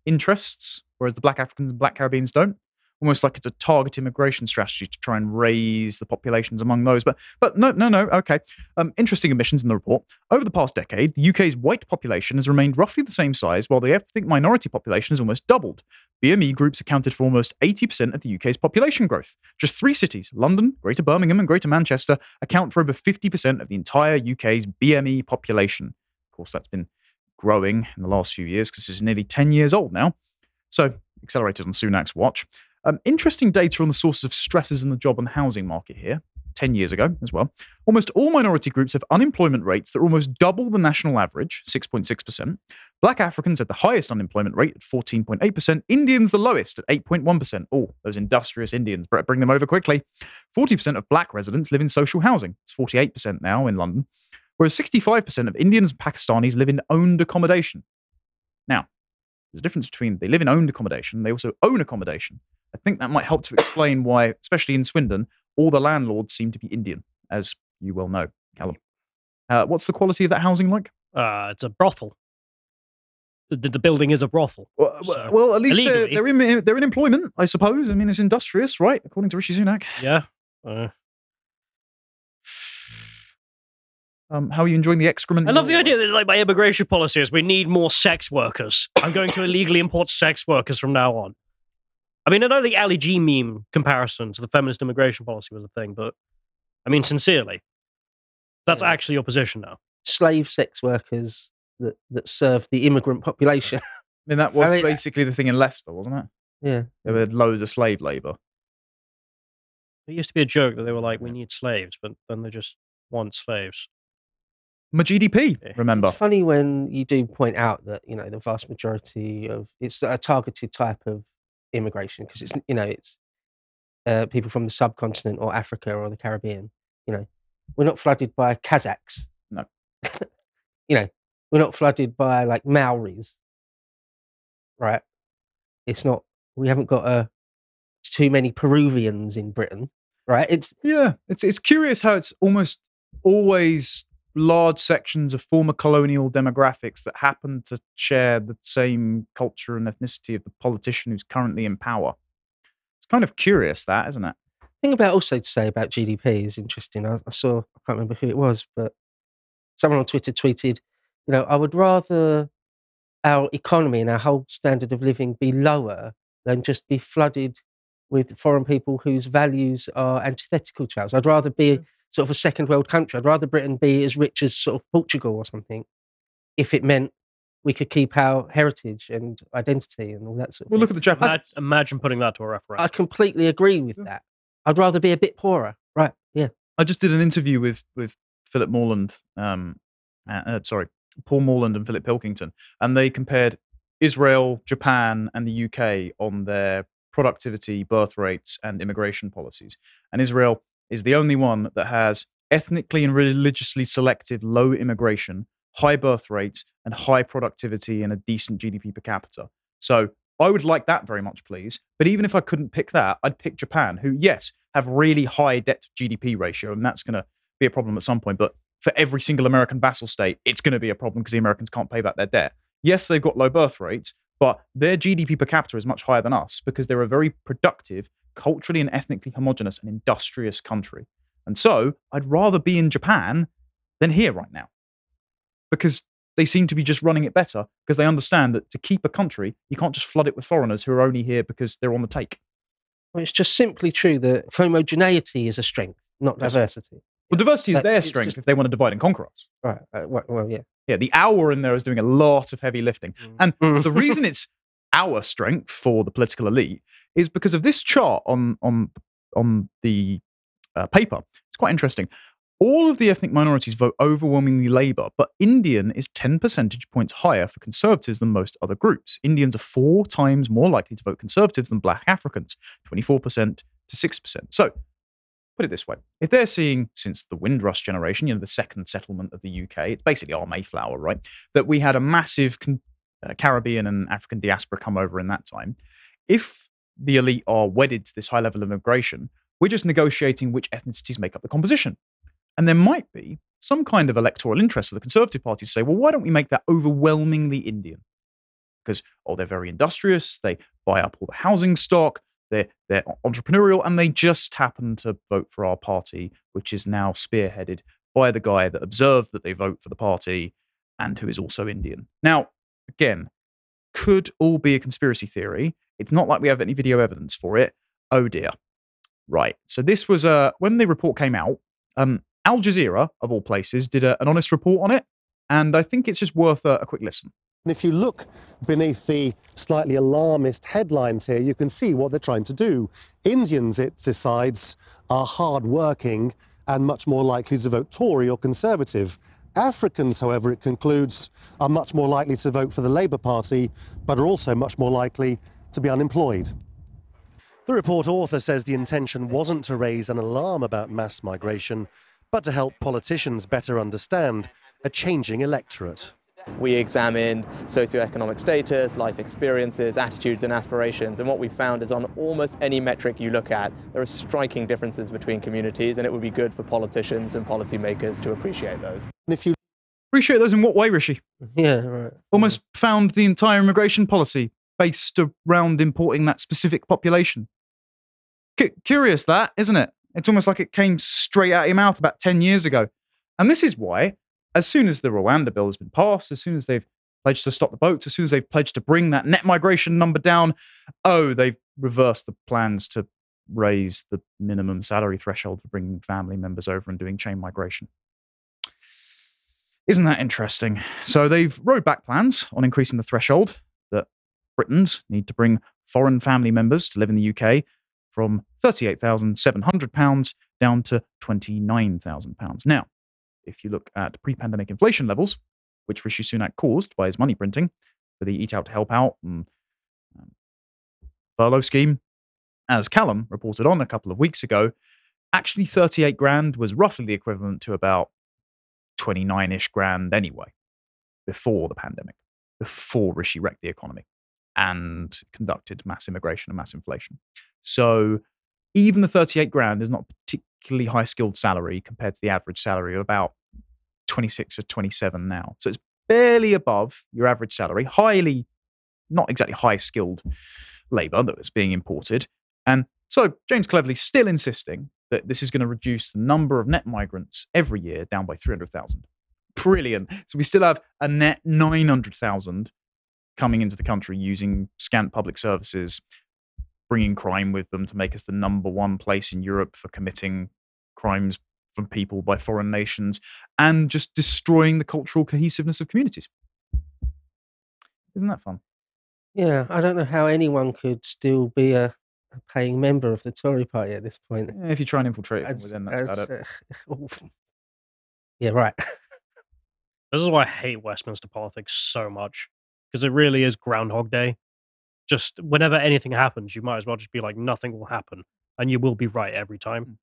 interests, whereas the Black Africans and Black Caribbeans don't. Almost like it's a target immigration strategy to try and raise the populations among those. But but no no no okay. Um, interesting omissions in the report. Over the past decade, the UK's white population has remained roughly the same size, while the ethnic minority population has almost doubled. BME groups accounted for almost 80% of the UK's population growth. Just three cities, London, Greater Birmingham, and Greater Manchester, account for over 50% of the entire UK's BME population. Of course, that's been growing in the last few years because it's nearly 10 years old now. So, accelerated on Sunak's watch. Um, interesting data on the sources of stresses in the job and housing market here. 10 years ago as well. Almost all minority groups have unemployment rates that are almost double the national average, 6.6%. Black Africans had the highest unemployment rate at 14.8%. Indians the lowest at 8.1%. Oh, those industrious Indians, bring them over quickly. 40% of black residents live in social housing. It's 48% now in London. Whereas 65% of Indians and Pakistanis live in owned accommodation. Now, there's a difference between they live in owned accommodation, they also own accommodation. I think that might help to explain why, especially in Swindon, all the landlords seem to be Indian, as you well know, Callum. Uh, what's the quality of that housing like? Uh, it's a brothel. The, the building is a brothel. Well, So, well at least they're, they're, in, they're in employment, I suppose. I mean, it's industrious, right? According to Rishi Sunak. Yeah. Uh, Um, how are you enjoying the excrement? I love the idea that like my immigration policy is we need more sex workers. I'm going to illegally import sex workers from now on. I mean, I know the Ali G meme comparison to the feminist immigration policy was a thing, but I mean, sincerely, that's Yeah. actually your position now. Slave sex workers that, that serve the immigrant population. [LAUGHS] I mean, that was I mean, basically the thing in Leicester, wasn't it? yeah. There were loads of slave labour. It used to be a joke that they were like, we need slaves, but then they just want slaves. My GDP, remember? It's funny when you do point out that you know the vast majority of it's a targeted type of immigration because it's you know it's uh, people from the subcontinent or Africa or the Caribbean. You know, we're not flooded by Kazakhs. No. [LAUGHS] you know, we're not flooded by like Maoris. Right. It's not. We haven't got uh, too many Peruvians in Britain. Right. It's Yeah, it's it's curious how it's almost always large sections of former colonial demographics that happen to share the same culture and ethnicity of the politician who's currently in power. It's kind of curious, that isn't it? thing about also to say about GDP is interesting. I, I saw, I can't remember who it was, but someone on Twitter tweeted, you know, I would rather our economy and our whole standard of living be lower than just be flooded with foreign people whose values are antithetical to ours. I'd rather be mm. Sort of a second world country. I'd rather Britain be as rich as sort of Portugal or something if it meant we could keep our heritage and identity and all that sort of Well, thing. look at the Japanese. Imagine, imagine putting that to a referendum. I completely agree with Yeah. that. I'd rather be a bit poorer. Right. Yeah. I just did an interview with with Philip Morland, um, uh, uh, sorry, Paul Morland and Philip Pilkington, and they compared Israel, Japan, and the UK on their productivity, birth rates, and immigration policies. And Israel is the only one that has ethnically and religiously selective low immigration, high birth rates, and high productivity and a decent GDP per capita. So I would like that very much, please. But even if I couldn't pick that, I'd pick Japan, who, yes, have really high debt to GDP ratio, and that's going to be a problem at some point. But for every single American vassal state, it's going to be a problem because the Americans can't pay back their debt. Yes, they've got low birth rates, but their GDP per capita is much higher than us because they're a very productive, culturally and ethnically homogenous and industrious country. And so I'd rather be in Japan than here right now because they seem to be just running it better because they understand that to keep a country, you can't just flood it with foreigners who are only here because they're on the take. Well, it's just simply true that homogeneity is a strength, not Yes. diversity. Well, diversity is That's- their strength just- if they want to divide and conquer us. Right. Uh, well, well, yeah. Yeah, the hour in there is doing a lot of heavy lifting. And [LAUGHS] the reason it's our strength for the political elite is because of this chart on on on the uh, paper. It's quite interesting. All of the ethnic minorities vote overwhelmingly Labour, but Indian is 10 percentage points higher for Conservatives than most other groups. Indians are four times more likely to vote Conservatives than Black Africans, 24% to 6%. So, put it this way if they're seeing, since the Windrush generation, you know, the second settlement of the UK, it's basically our Mayflower, right? That we had a massive con- uh, Caribbean and African diaspora come over in that time. If the elite are wedded to this high level of immigration, we're just negotiating which ethnicities make up the composition. And there might be some kind of electoral interest of the Conservative Party to say, well, why don't we make that overwhelmingly Indian? Because, oh, they're very industrious, they buy up all the housing stock, they're, they're entrepreneurial, and they just happen to vote for our party, which is now spearheaded by the guy that observed that they vote for the party and who is also Indian. Now, again, could all be a conspiracy theory. It's not like we have any video evidence for it. Oh dear. Right. So this was uh, when the report came out. Um, Al Jazeera, of all places, did a, an honest report on it, and I think it's just worth a, a quick listen. And if you look beneath the slightly alarmist headlines here, you can see what they're trying to do. Indians, it decides, are hard-working and much more likely to vote Tory or Conservative. Africans, however, it concludes, are much more likely to vote for the Labour Party, but are also much more likely to be unemployed. The report author says the intention wasn't to raise an alarm about mass migration, but to help politicians better understand a changing electorate. We examined socioeconomic status, life experiences, attitudes, and aspirations. And what we found is on almost any metric you look at, there are striking differences between communities, and it would be good for politicians and policymakers to appreciate those. And if you Appreciate those in what way, Rishi? Yeah. Right. Almost found the entire immigration policy based around importing that specific population. Cu- curious that, isn't it? It's almost like it came straight out of your mouth about 10 years ago. And this is why, as soon as the Rwanda bill has been passed, as soon as they've pledged to stop the boats, as soon as they've pledged to bring that net migration number down, oh, they've reversed the plans to raise the minimum salary threshold for bringing family members over and doing chain migration. Isn't that interesting? So they've rode back plans on increasing the threshold that Britons need to bring foreign family members to live in the UK from £38,700 down to £29,000. Now, if you look at pre pandemic inflation levels, which Rishi Sunak caused by his money printing for the Eat Out to Help Out and um, furlough scheme, as Callum reported on a couple of weeks ago, actually 38 grand was roughly the equivalent to about 29 ish grand anyway, before the pandemic, before Rishi wrecked the economy and conducted mass immigration and mass inflation. So even the 38 grand is not particularly high skilled salary compared to the average salary of about 26 or 27 now. So it's barely above your average salary, highly, not exactly high skilled labor that was being imported. And so James Cleverly still insisting that this is going to reduce the number of net migrants every year down by 300,000. Brilliant. So we still have a net 900,000 coming into the country using scant public services, bringing crime with them to make us the number one place in Europe for committing crimes from people by foreign nations and just destroying the cultural cohesiveness of communities. Isn't that fun? Yeah, I don't know how anyone could still be a, a paying member of the Tory party at this point. Yeah, if you try and infiltrate it from within, that's about as, it. uh, [LAUGHS] yeah, right. [LAUGHS] This is why I hate Westminster politics so much because it really is Groundhog Day. Just whenever anything happens, you might as well just be like, nothing will happen, and you will be right every time. Mm.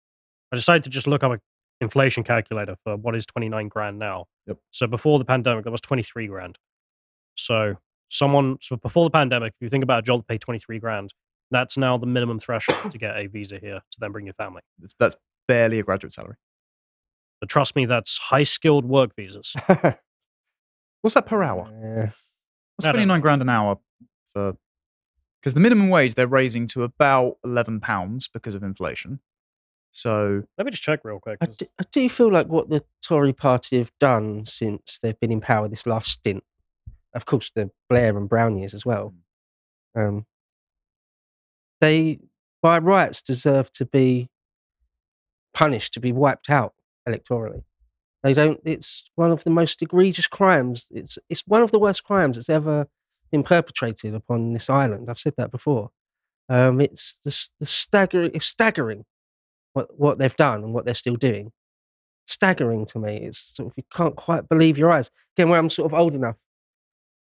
I decided to just look up an inflation calculator for what is 29 grand now. Yep. So before the pandemic, that was 23 grand. So someone, so before the pandemic, if you think about a job to pay 23 grand, that's now the minimum threshold to get a visa here to then bring your family. That's, that's barely a graduate salary. But trust me, that's high skilled work visas. [LAUGHS] What's that per hour? Yeah. What's I don't 29 grand an hour for? Because the minimum wage they're raising to about 11 pounds because of inflation. So Let me just check real quick. I do, I do feel like what the Tory party have done since they've been in power this last stint, of course, the Blair and Brown years as well, um, they, by rights, deserve to be punished, to be wiped out electorally. They don't. It's one of the most egregious crimes. It's it's one of the worst crimes that's ever been perpetrated upon this island. I've said that before. Um, it's the, the staggering. It's staggering what what they've done and what they're still doing. Staggering to me. It's sort of you can't quite believe your eyes. Again, where I'm sort of old enough,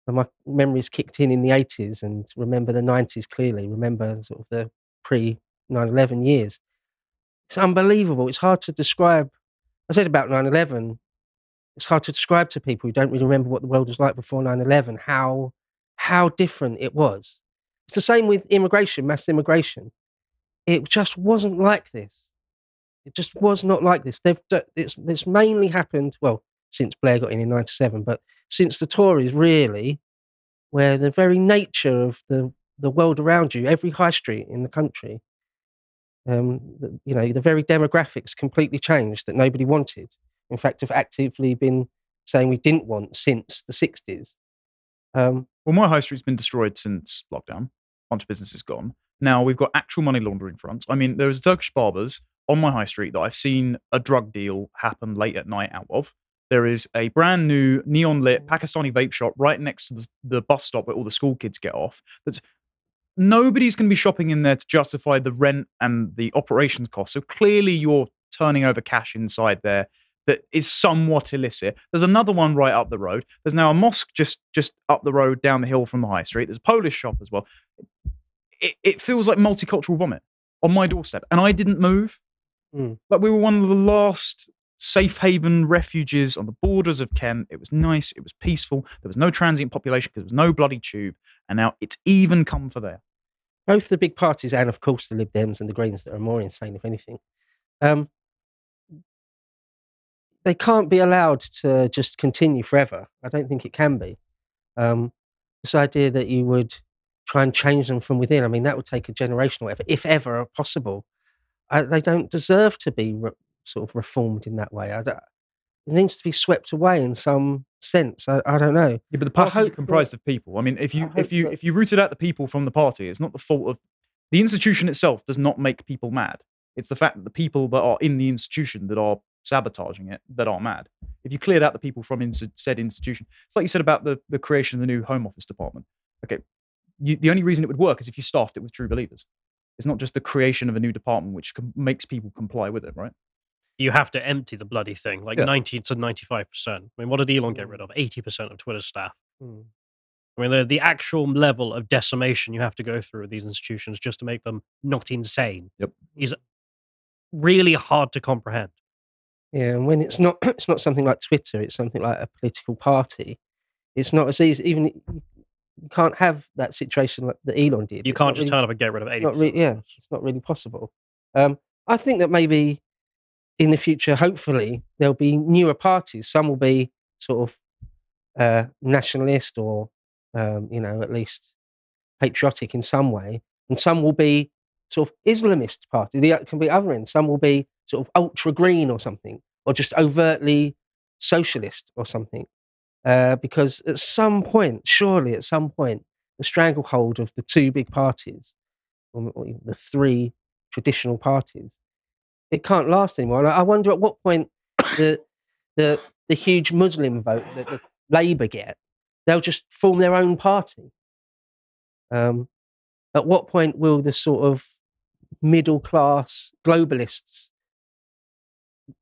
and my memories kicked in in the 80s, and remember the 90s clearly. Remember sort of the pre 9/11 years. It's unbelievable. It's hard to describe. I said about 9/11. It's hard to describe to people who don't really remember what the world was like before 9/11 how how different it was. It's the same with immigration, mass immigration. It just wasn't like this. It just was not like this. They've it's it's mainly happened well since Blair got in in '97, but since the Tories really, where the very nature of the the world around you, every high street in the country, um, you know, the very demographics completely changed that nobody wanted. In fact, have actively been saying we didn't want since the '60s. Um, Well, my high street's been destroyed since lockdown. A bunch of businesses gone. Now we've got actual money laundering fronts. I mean, there was a Turkish barbers on my high street that I've seen a drug deal happen late at night out of. There is a brand new neon lit oh. Pakistani vape shop right next to the, the bus stop where all the school kids get off. That's nobody's going to be shopping in there to justify the rent and the operations costs. So clearly, you're turning over cash inside there that is somewhat illicit. There's another one right up the road. There's now a mosque just just up the road down the hill from the high street. There's a Polish shop as well. It, it feels like multicultural vomit on my doorstep, and I didn't move. Mm. Like we were one of the last safe haven refuges on the borders of Kent. It was nice. It was peaceful. There was no transient population because there was no bloody tube. And now it's even come for there. both the big parties and of course the Lib Dems and the Greens that are more insane, if anything, um, they can't be allowed to just continue forever. I don't think it can be. Um, this idea that you would try and change them from within, I mean, that would take a generation or whatever, if ever possible. I, they don't deserve to be re- sort of reformed in that way. I don't, it needs to be swept away in some sense. I, I don't know. Yeah, but the I parties are hope that- comprised of people. I mean, if you if you that- if you rooted out the people from the party, it's not the fault of the institution itself. Does not make people mad. It's the fact that the people that are in the institution that are sabotaging it that are mad. If you cleared out the people from ins- said institution, it's like you said about the the creation of the new Home Office department. Okay, you, the only reason it would work is if you staffed it with true believers. It's not just the creation of a new department which com- makes people comply with it, right? you have to empty the bloody thing like Yeah. 90 to 95%. I mean, what did Elon get rid of? 80% of Twitter's staff. Hmm. I mean, the, the actual level of decimation you have to go through with these institutions just to make them not insane Yep. is really hard to comprehend. Yeah, and when it's not [CLEARS THROAT] it's not something like Twitter, it's something like a political party. It's not as easy. Even you can't have that situation like that Elon did. You It's can't just really- turn up and get rid of 80%. not re- yeah, it's not really possible. Um, I think that maybe in the future, hopefully, there'll be newer parties. Some will be sort of uh, nationalist or, um, you know, at least patriotic in some way, and some will be sort of Islamist party. The can be other end. Some will be sort of ultra green or something, or just overtly socialist or something. Uh, because at some point, surely at some point, the stranglehold of the two big parties, or the three traditional parties, it can't last anymore. And I I wonder at what point the the the huge Muslim vote that the Labour get, they'll just form their own party. Um, at what point will the sort of middle class globalists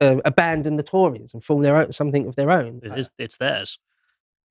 uh, abandon the Tories and form their own something of their own? It is, it's theirs.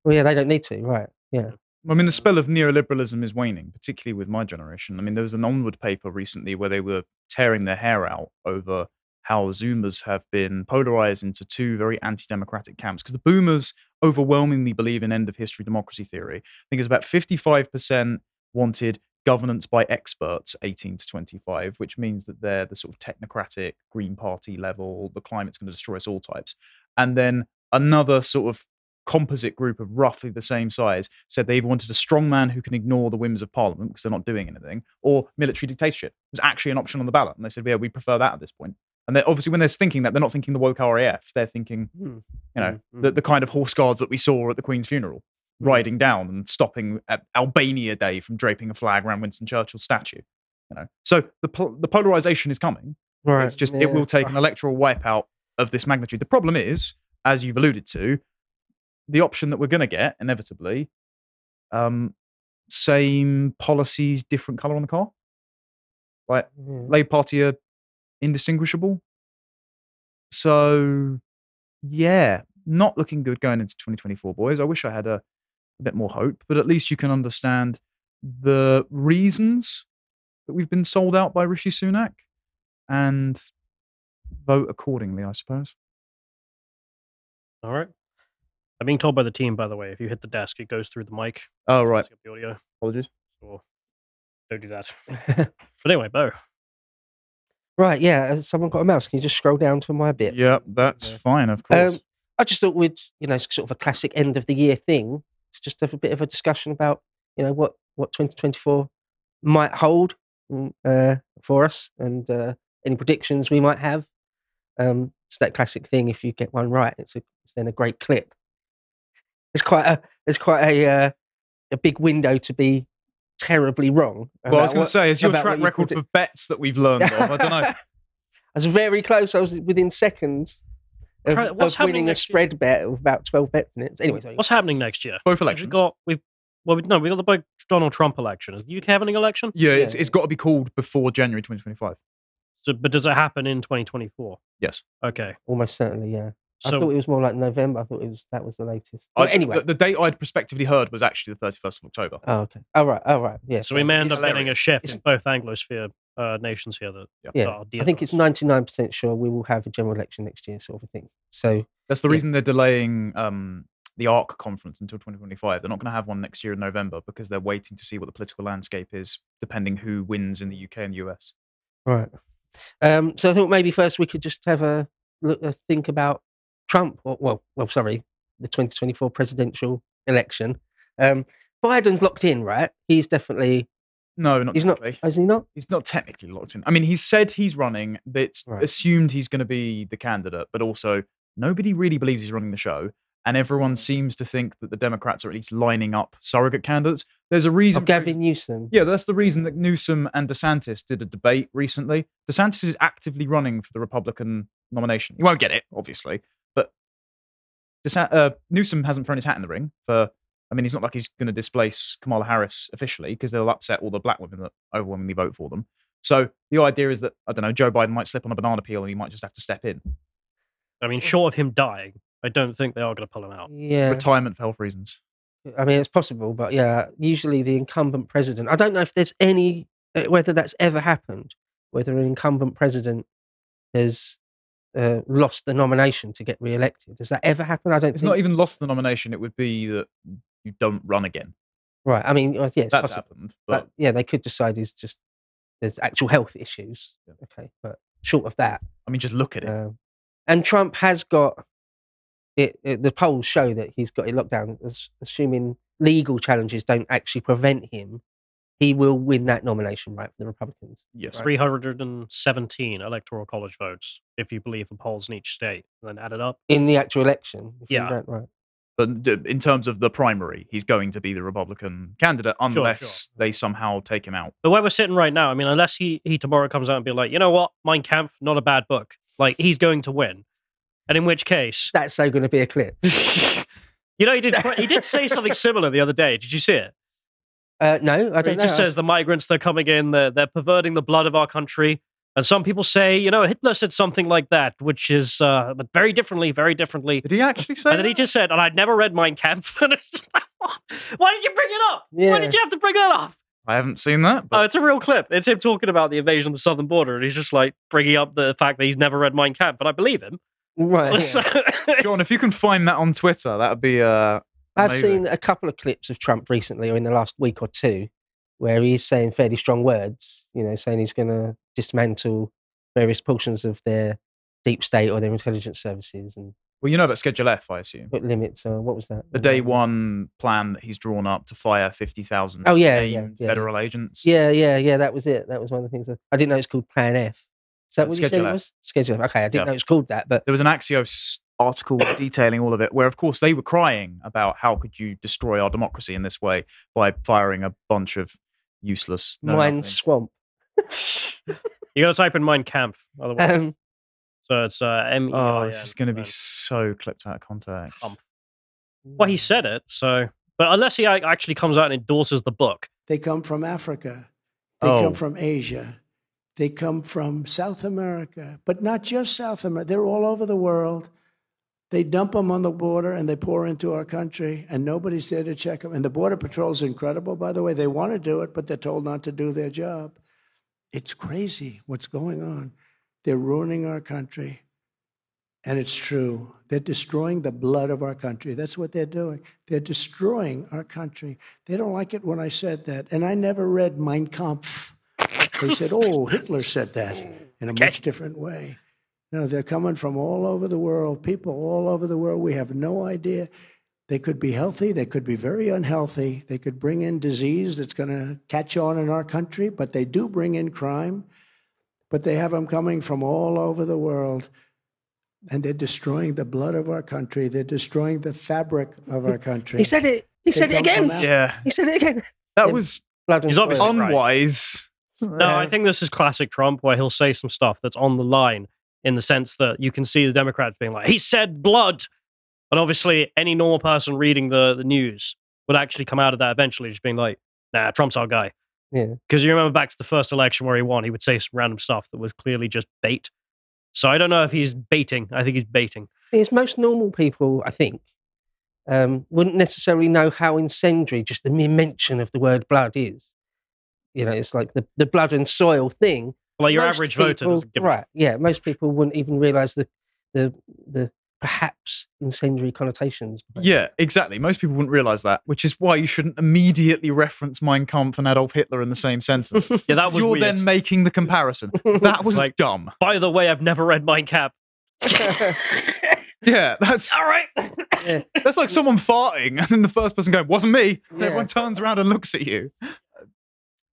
Well, yeah, they don't need to, right? Yeah. I mean, the spell of neoliberalism is waning, particularly with my generation. I mean, there was an Onward paper recently where they were tearing their hair out over how Zoomers have been polarized into two very anti democratic camps. Because the boomers overwhelmingly believe in end of history democracy theory. I think it's about 55% wanted governance by experts 18 to 25 which means that they're the sort of technocratic green party level the climate's going to destroy us all types. And then another sort of composite group of roughly the same size said they either wanted a strong man who can ignore the whims of parliament because they're not doing anything or military dictatorship. It was actually an option on the ballot and they said yeah we prefer that at this point. And they're obviously when they're thinking that they're not thinking the woke raf they're thinking Hmm. you know Mm, the, the kind of horse guards that we saw at the queen's funeral. Mm. Mm. riding down and stopping at albania day from draping a flag around winston churchill's statue you know so the, pol- the polarization is coming Right. it's just yeah. it will take an ah. electoral wipeout of this magnitude. The problem is, as you've alluded to, the option that we're going to get inevitably, um, same policies, different color on the car. Like Yeah. Labour Party are indistinguishable. So, yeah, not looking good going into 2024, boys. I wish I had a bit more hope, but at least you can understand the reasons that we've been sold out by Rishi Sunak and vote accordingly, I suppose. All right. I'm being told by the team, by the way, if you hit the desk, it goes through the mic. Oh, right. picks up the audio. Apologies. So don't do that. [LAUGHS] But anyway, Beau. right. Yeah. Has someone got a mouse? Can you just scroll down to my bit? Yeah, that's Yeah. fine, of course. Um, I just thought we'd, you know, sort of a classic end of the year thing, to just have a bit of a discussion about, you know, what what 2024 might hold mm, uh, for us and uh, any predictions we might have. Um, it's that classic thing. If you get one right, it's a it's then a great clip. It's quite a it's quite a uh, a big window to be terribly wrong. well, I was going to say, is your track record predict- for bets that we've learned of? I don't know. [LAUGHS] I was very close. I was within seconds of, Try- what's of winning a next year? spread bet of about 12 bets in it. Anyway, sorry. What's happening next year? Both elections. We've elections. got we've well, we, no, we got the big Donald Trump election. Is the UK having an election? yeah, it's, it's got to be called before January 2025. So, but does it happen in 2024? Yes. Okay. Almost certainly, yeah. I thought it was more like November. I thought it was that was the latest. I- anyway. the, the date I'd prospectively heard was actually the 31st of October. oh, okay. All right. All right. Yeah. so we may end up getting a shift it's- in both Anglosphere uh, nations here that Yeah. are dear I think it's 99% sure we will have a general election next year, sort of a thing. So, That's the Yeah. reason they're delaying um, the ARC conference until 2025. They're not going to have one next year in November because they're waiting to see what the political landscape is, depending who wins in the UK and the US. right. Um, so I thought maybe first we could just have a look, a think about Trump, or well, well, sorry, the 2024 presidential election. Um, Biden's locked in, right? He's definitely. No, not He's not. technically. Is he not? He's not technically locked in. I mean, he's said he's running. It's Right. assumed he's going to be the candidate, but also nobody really believes he's running the show. And everyone seems to think that the Democrats are at least lining up surrogate candidates. There's a Oh, reason. for- Gavin Newsom. Yeah, that's the reason that Newsom and DeSantis did a debate recently. DeSantis is actively running for the Republican nomination. He won't get it, obviously, but DeSa- uh, Newsom hasn't thrown his hat in the ring for. I mean, he's not like he's going to displace Kamala Harris officially because they'll upset all the black women that overwhelmingly vote for them. So the idea is that I don't know, Joe Biden might slip on a banana peel and he might just have to step in. I mean, short of him dying, I don't think they are going to pull him out. Yeah. Retirement for health reasons. I mean, it's possible, but yeah, usually the incumbent president. I don't know if there's any uh, whether that's ever happened, whether an incumbent president has uh, lost the nomination to get re-elected. Has that ever happened? I don't. It's think. not even lost the nomination. It would be that you don't run again. right. I mean, uh, yeah, it's That's possible. happened. But But yeah, they could decide he's just there's actual health issues. Yeah. Okay, but short of that, I mean, just look at it. um, and Trump has got it, it. The polls show that he's got it locked down. as- Assuming legal challenges don't actually prevent him, he will win that nomination, right, for the Republicans. Yes. 317 electoral college votes, if you believe the polls in each state, and then add it up. in the actual election. if you Yeah. don't- right. But in terms of the primary, he's going to be the Republican candidate unless they somehow take him out. But where we're sitting right now, I mean, unless he, he tomorrow comes out and be like, you know what, Mein Kampf, not a bad book. Like, he's going to win. And in which case, That's so going to be a clip. [LAUGHS] you know, he did he did say [LAUGHS] something similar the other day. Did you see it? Uh, no, I don't He know. just says the migrants they're coming in, they're they're perverting the blood of our country. And some people say, you know, Hitler said something like that, which is uh, but very differently, very differently. Did he actually say? And then he just said, and I'd never read Mein Kampf. [LAUGHS] And it's like, Why did you bring it up? Why did you have to bring that up? I haven't seen that. Oh, it's a real clip. It's him talking about the invasion of the southern border, and he's just like bringing up the fact that he's never read Mein Kampf, but I believe him. right. [LAUGHS] So- John, if you can find that on Twitter, that'd be. Uh, I've seen a couple of clips of Trump recently, or in the last week or two, where he's saying fairly strong words. You know, saying he's going to dismantle various portions of their deep state or their intelligence services and Well, you know about Schedule F, I assume. put limits. Or what was that? The day one plan that he's drawn up to fire fifty thousand. Oh, yeah, yeah, yeah. federal agents. Yeah, yeah, yeah. That was it. That was one of the things. That, I didn't know it's called Plan F. Is that Uh, what you said Schedule it F. was? Schedule F. Okay, I didn't Yeah. know it was called that, but There was an Axios article detailing all of it, where of course they were crying about how could you destroy our democracy in this way by firing a bunch of useless. no Mine. Swamp. [LAUGHS] you got to type in Mein Kampf, otherwise. Um, so it's uh, M. E Oh, this is going to be so clipped out of context. Kampf. Well, he said it, so. But unless he actually comes out and endorses the book, They come from Africa. They Oh. come from Asia. They come from South America, but not just South America. They're all over the world. They dump them on the border and they pour into our country, and nobody's there to check them. And the Border Patrol's incredible, by the way. They want to do it, but they're told not to do their job. It's crazy what's going on. They're ruining our country. And it's true. They're destroying the blood of our country. That's what they're doing. They're destroying our country. They don't like it when I said that. And I never read Mein Kampf. They said, oh, Hitler said that in a much different way. No, they're coming from all over the world, people all over the world. We have no idea. They could be healthy, they could be very unhealthy. They could bring in disease that's going to catch on in our country, but they do bring in crime. But they have them coming from all over the world and they're destroying the blood of our country. They're destroying the fabric of our country. he said it. He They said it again. Yeah, He said it again. that Yeah. was Blood and He's soil. obviously- right. unwise. No, I think this is classic Trump, where he'll say some stuff that's on the line in the sense that you can see the Democrats being like, he said blood. And obviously, any normal person reading the, the news would actually come out of that eventually, just being like, nah, Trump's our guy. Yeah. Because you remember back to the first election where he won, he would say some random stuff that was clearly just bait. So I don't know if he's baiting. I think he's baiting. It's most normal people, I think, um, wouldn't necessarily know how incendiary just the mere mention of the word blood is. You know, it's like the, the blood and soil thing. Like your Most average voter doesn't give a right? Yeah, most people wouldn't even realise the the the perhaps incendiary connotations. behind. Yeah, exactly. Most people wouldn't realize that, which is why you shouldn't immediately reference Mein Kampf and Adolf Hitler in the same sentence. [LAUGHS] Yeah, that was You're weird. then making the comparison. [LAUGHS] That was like- dumb. By the way, I've never read Mein Kampf. [LAUGHS] Yeah, that's All right. that's like someone farting and then the first person going, "Wasn't me." Yeah. everyone turns around and looks at you.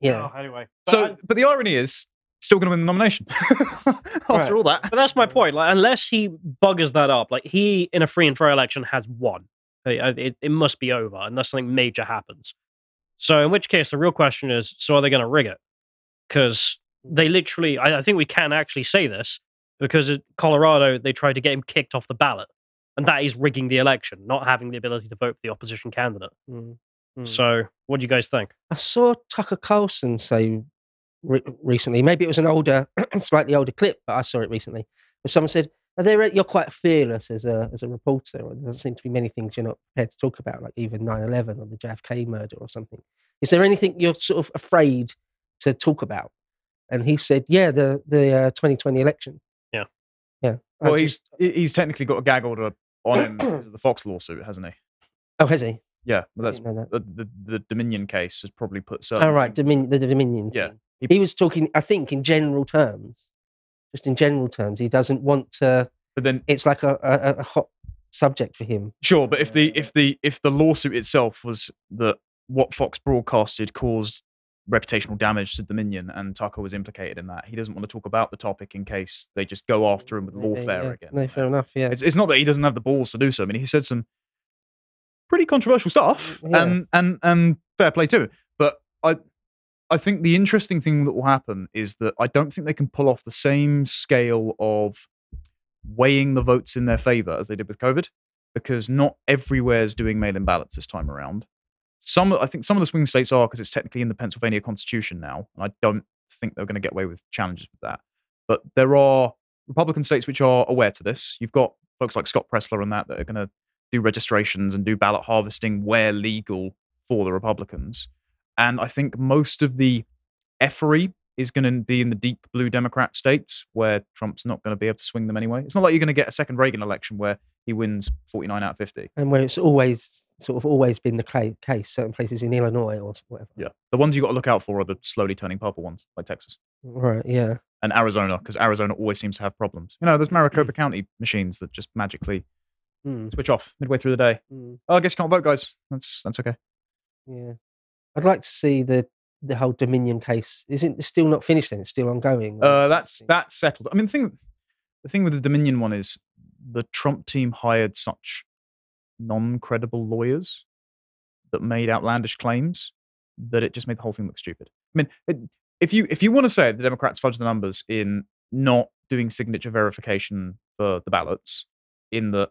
yeah. Oh, anyway. So, But I- but the irony is, still going to win the nomination [LAUGHS] after Right. all that. But that's my point. Like, unless he buggers that up, like he in a free and fair election has won. It, it, it must be over unless something major happens. So, in which case, the real question is: so are they going to rig it? Because they literally, I, I think we can actually say this because at Colorado they tried to get him kicked off the ballot, and that is rigging the election, not having the ability to vote for the opposition candidate. Mm, mm. So, what do you guys think? I saw Tucker Carlson say re- recently, maybe it was an older, [CLEARS THROAT] slightly older clip, but I saw it recently, where someone said, Are there, you're quite fearless as a, as a reporter. There doesn't seem to be many things you're not prepared to talk about, like even 9 11 or the JFK murder or something. Is there anything you're sort of afraid to talk about? And he said, Yeah, the, the uh, 2020 election. Yeah. Yeah. Well, he's just- he- he's technically got a gag order on him [CLEARS THROAT] because of the Fox lawsuit, hasn't he? oh, has he? Yeah, well, that's didn't that. the, the, the Dominion case has probably put certain. Oh, right. things- Domin- the, the Dominion. Yeah, thing. He- was talking, I think, in general terms, just in general terms. He doesn't want to But then it's like a, a, a hot subject for him. Sure, but if the uh, if the if the lawsuit itself was that what Fox broadcasted caused reputational damage to Dominion and Tucker was implicated in that, he doesn't want to talk about the topic in case they just go mm, after him with lawfare yeah. again. No, fair enough. Yeah. It's it's not that he doesn't have the balls to do so. I mean, he said some pretty controversial stuff, mm, Yeah. and and and fair play to him. But I I think the interesting thing that will happen is that I don't think they can pull off the same scale of weighing the votes in their favor as they did with COVID, because not everywhere is doing mail-in ballots this time around. Some, I think, some of the swing states are because it's technically in the Pennsylvania Constitution now, and I don't think they're going to get away with challenges with that. But there are Republican states which are aware to this. You've got folks like Scott Presler and that that are going to do registrations and do ballot harvesting where legal for the Republicans. And I think most of the effery is going to be in the deep blue Democrat states where Trump's not going to be able to swing them anyway. It's not like you're going to get a second Reagan election where he wins 49 out of 50. and where it's always sort of always been the case, certain places in Illinois or whatever. Yeah. The ones you got to look out for are the slowly turning purple ones, like Texas Right. Yeah. and Arizona, because Arizona always seems to have problems. You know, there's Maricopa [CLEARS THROAT] County machines that just magically Mm, switch off midway through the day. mm, Oh, I guess you can't vote, guys. That's that's okay. yeah. I'd like to see the the whole Dominion case. Isn't still not finished? Then it's still ongoing. Uh, that's that's settled. I mean, the thing, the thing with the Dominion one is the Trump team hired such non-credible lawyers that made outlandish claims that it just made the whole thing look stupid. I mean, it, if you if you want to say the Democrats fudged the numbers in not doing signature verification for the ballots, in that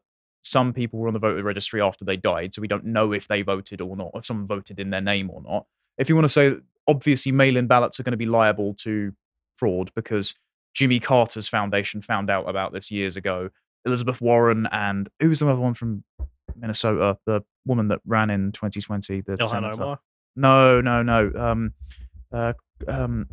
some people were on the voter registry after they died, so we don't know if they voted or not, if someone voted in their name or not. If you want to say obviously mail-in ballots are going to be liable to fraud because Jimmy Carter's foundation found out about this years ago. Elizabeth Warren and who's the other one from Minnesota? The woman that ran in 2020. The Ilhan senator. Omar. No, no, no. Um, uh, um,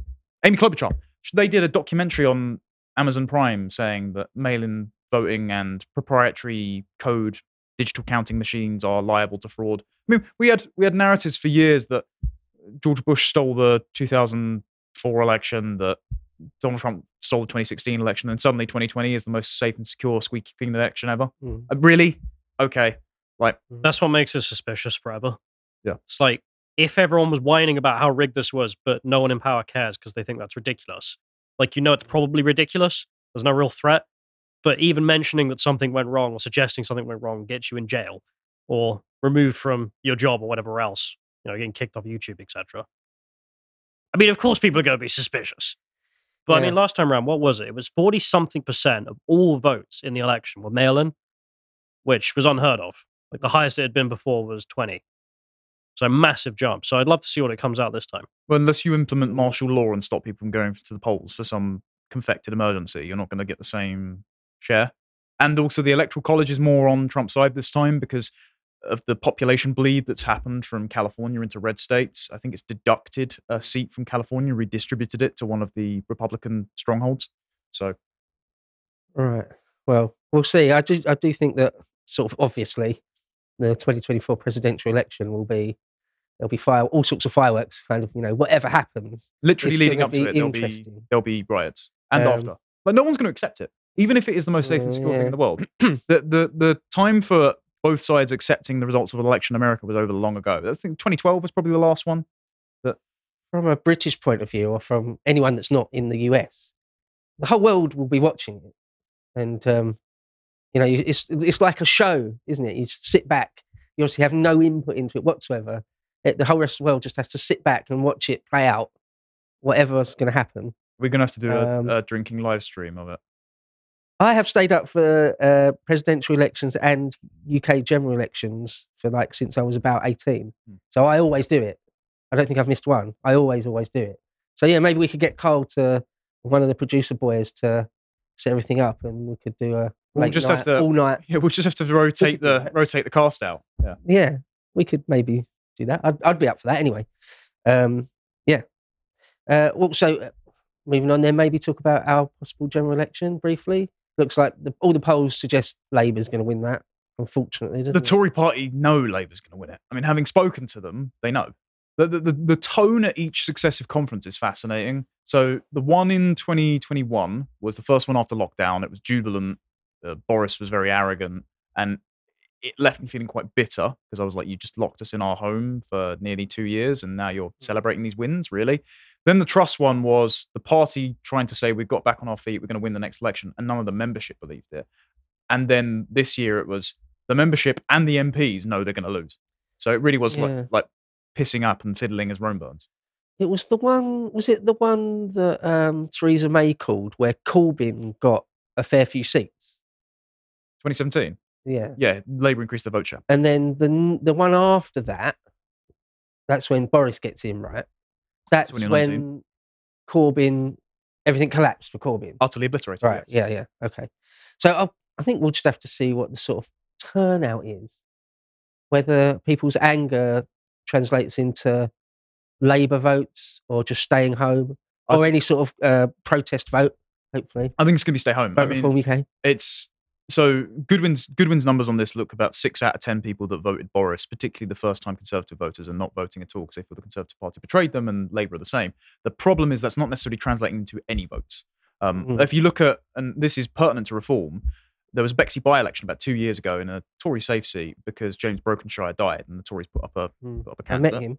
Amy Klobuchar. They did a documentary on Amazon Prime saying that mail-in voting and proprietary code digital counting machines are liable to fraud. I mean, we had we had narratives for years that George Bush stole the 2004 election, that Donald Trump stole the 2016 election, and suddenly 2020 is the most safe and secure, squeaky clean election ever. Mm. Uh, really? Okay. Like, That's what makes it suspicious forever. Yeah. It's like if everyone was whining about how rigged this was, but no one in power cares because they think that's ridiculous. Like you know it's probably ridiculous. There's no real threat. But even mentioning that something went wrong or suggesting something went wrong gets you in jail or removed from your job or whatever else. You know, getting kicked off YouTube, etc. I mean, of course people are gonna be suspicious. But I mean, last time around, what was it? It was 40 something percent of all votes in the election were mail in, which was unheard of. Like the highest it had been before was 20. So massive jump. So I'd love to see what it comes out this time. Well, unless you implement martial law and stop people from going to the polls for some confected emergency, you're not going to get the same share. And also, the electoral college is more on Trump's side this time because of the population bleed that's happened from California into red states. I think it's deducted a seat from California, redistributed it to one of the Republican strongholds. So, All right. Well, we'll see. I do. I do think that sort of obviously, the 2024 presidential election will be there'll be fire all sorts of fireworks. Kind of you know whatever happens. literally leading up to it, there'll be there'll be riots and Um, after. But no one's going to accept it, even if it is the most safe and secure thing in the world. [CLEARS THROAT] the, the the time for both sides accepting the results of an election in America was over long ago. I think 2012 was probably the last one. From a British point of view, or from anyone that's not in the US, the whole world will be watching it, and um, you know you- it's it's like a show, isn't it? You just sit back. You obviously have no input into it whatsoever. It, the whole rest of the world just has to sit back and watch it play out, whatever's going to happen. We're going to have to do a, Um, a drinking live stream of it. I have stayed up for uh, presidential elections and UK general elections for like since I was about 18. Hmm. So I always do it. I don't think I've missed one. I always, always do it. So yeah, maybe we could get Carl to one of the producer boys to set everything up and we could do a We'll late just night, have to- all night. Yeah, we'll just have to [LAUGHS] rotate the rotate the cast out. Yeah. Yeah, we could maybe do that. I'd, I'd be up for that anyway. Um, yeah. Uh, also, uh, moving on, then maybe talk about our possible general election briefly. Looks like the, all the polls suggest Labour's going to win that. Unfortunately, The it? Tory party know Labour's going to win it. I mean, having spoken to them, they know. The, the, the, the tone at each successive conference is fascinating. So the one in 2021 was the first one after lockdown. It was jubilant. uh, Boris was very arrogant, and it left me feeling quite bitter because I was like, you just locked us in our home for nearly two years, and now you're celebrating these wins, really. Then the Truss one was the party trying to say we've got back on our feet, we're going to win the next election, and none of the membership believed it. And then this year it was the membership and the MPs know they're going to lose. So it really was Yeah. like like pissing up and fiddling as Rome burns. It was the one. Was it the one that um, Theresa May called, where Corbyn got a fair few seats? 2017, Yeah, yeah, Labour increased the vote share. and then the the one after that, that's when Boris gets in, right? That's 2019. when Corbyn, everything collapsed for Corbyn. Utterly obliterated. Right. yes. Yeah. Yeah. Okay. So I, I think we'll just have to see what the sort of turnout is, whether people's anger translates into Labour votes or just staying home I or any sort of uh, protest vote. Hopefully, I think it's going to be stay home. I vote mean, reform UK. it's so Goodwin's Goodwin's numbers on this look about six out of ten people that voted Boris, particularly the first time Conservative voters, are not voting at all because they feel the Conservative Party betrayed them and Labour are the same. The problem is that's not necessarily translating into any votes. Um, Mm. If you look at, and this is pertinent to reform, there was a Bexley by-election about two years ago in a Tory safe seat because James Brokenshire died and the Tories put up a Mm. put up a I met candidate. him.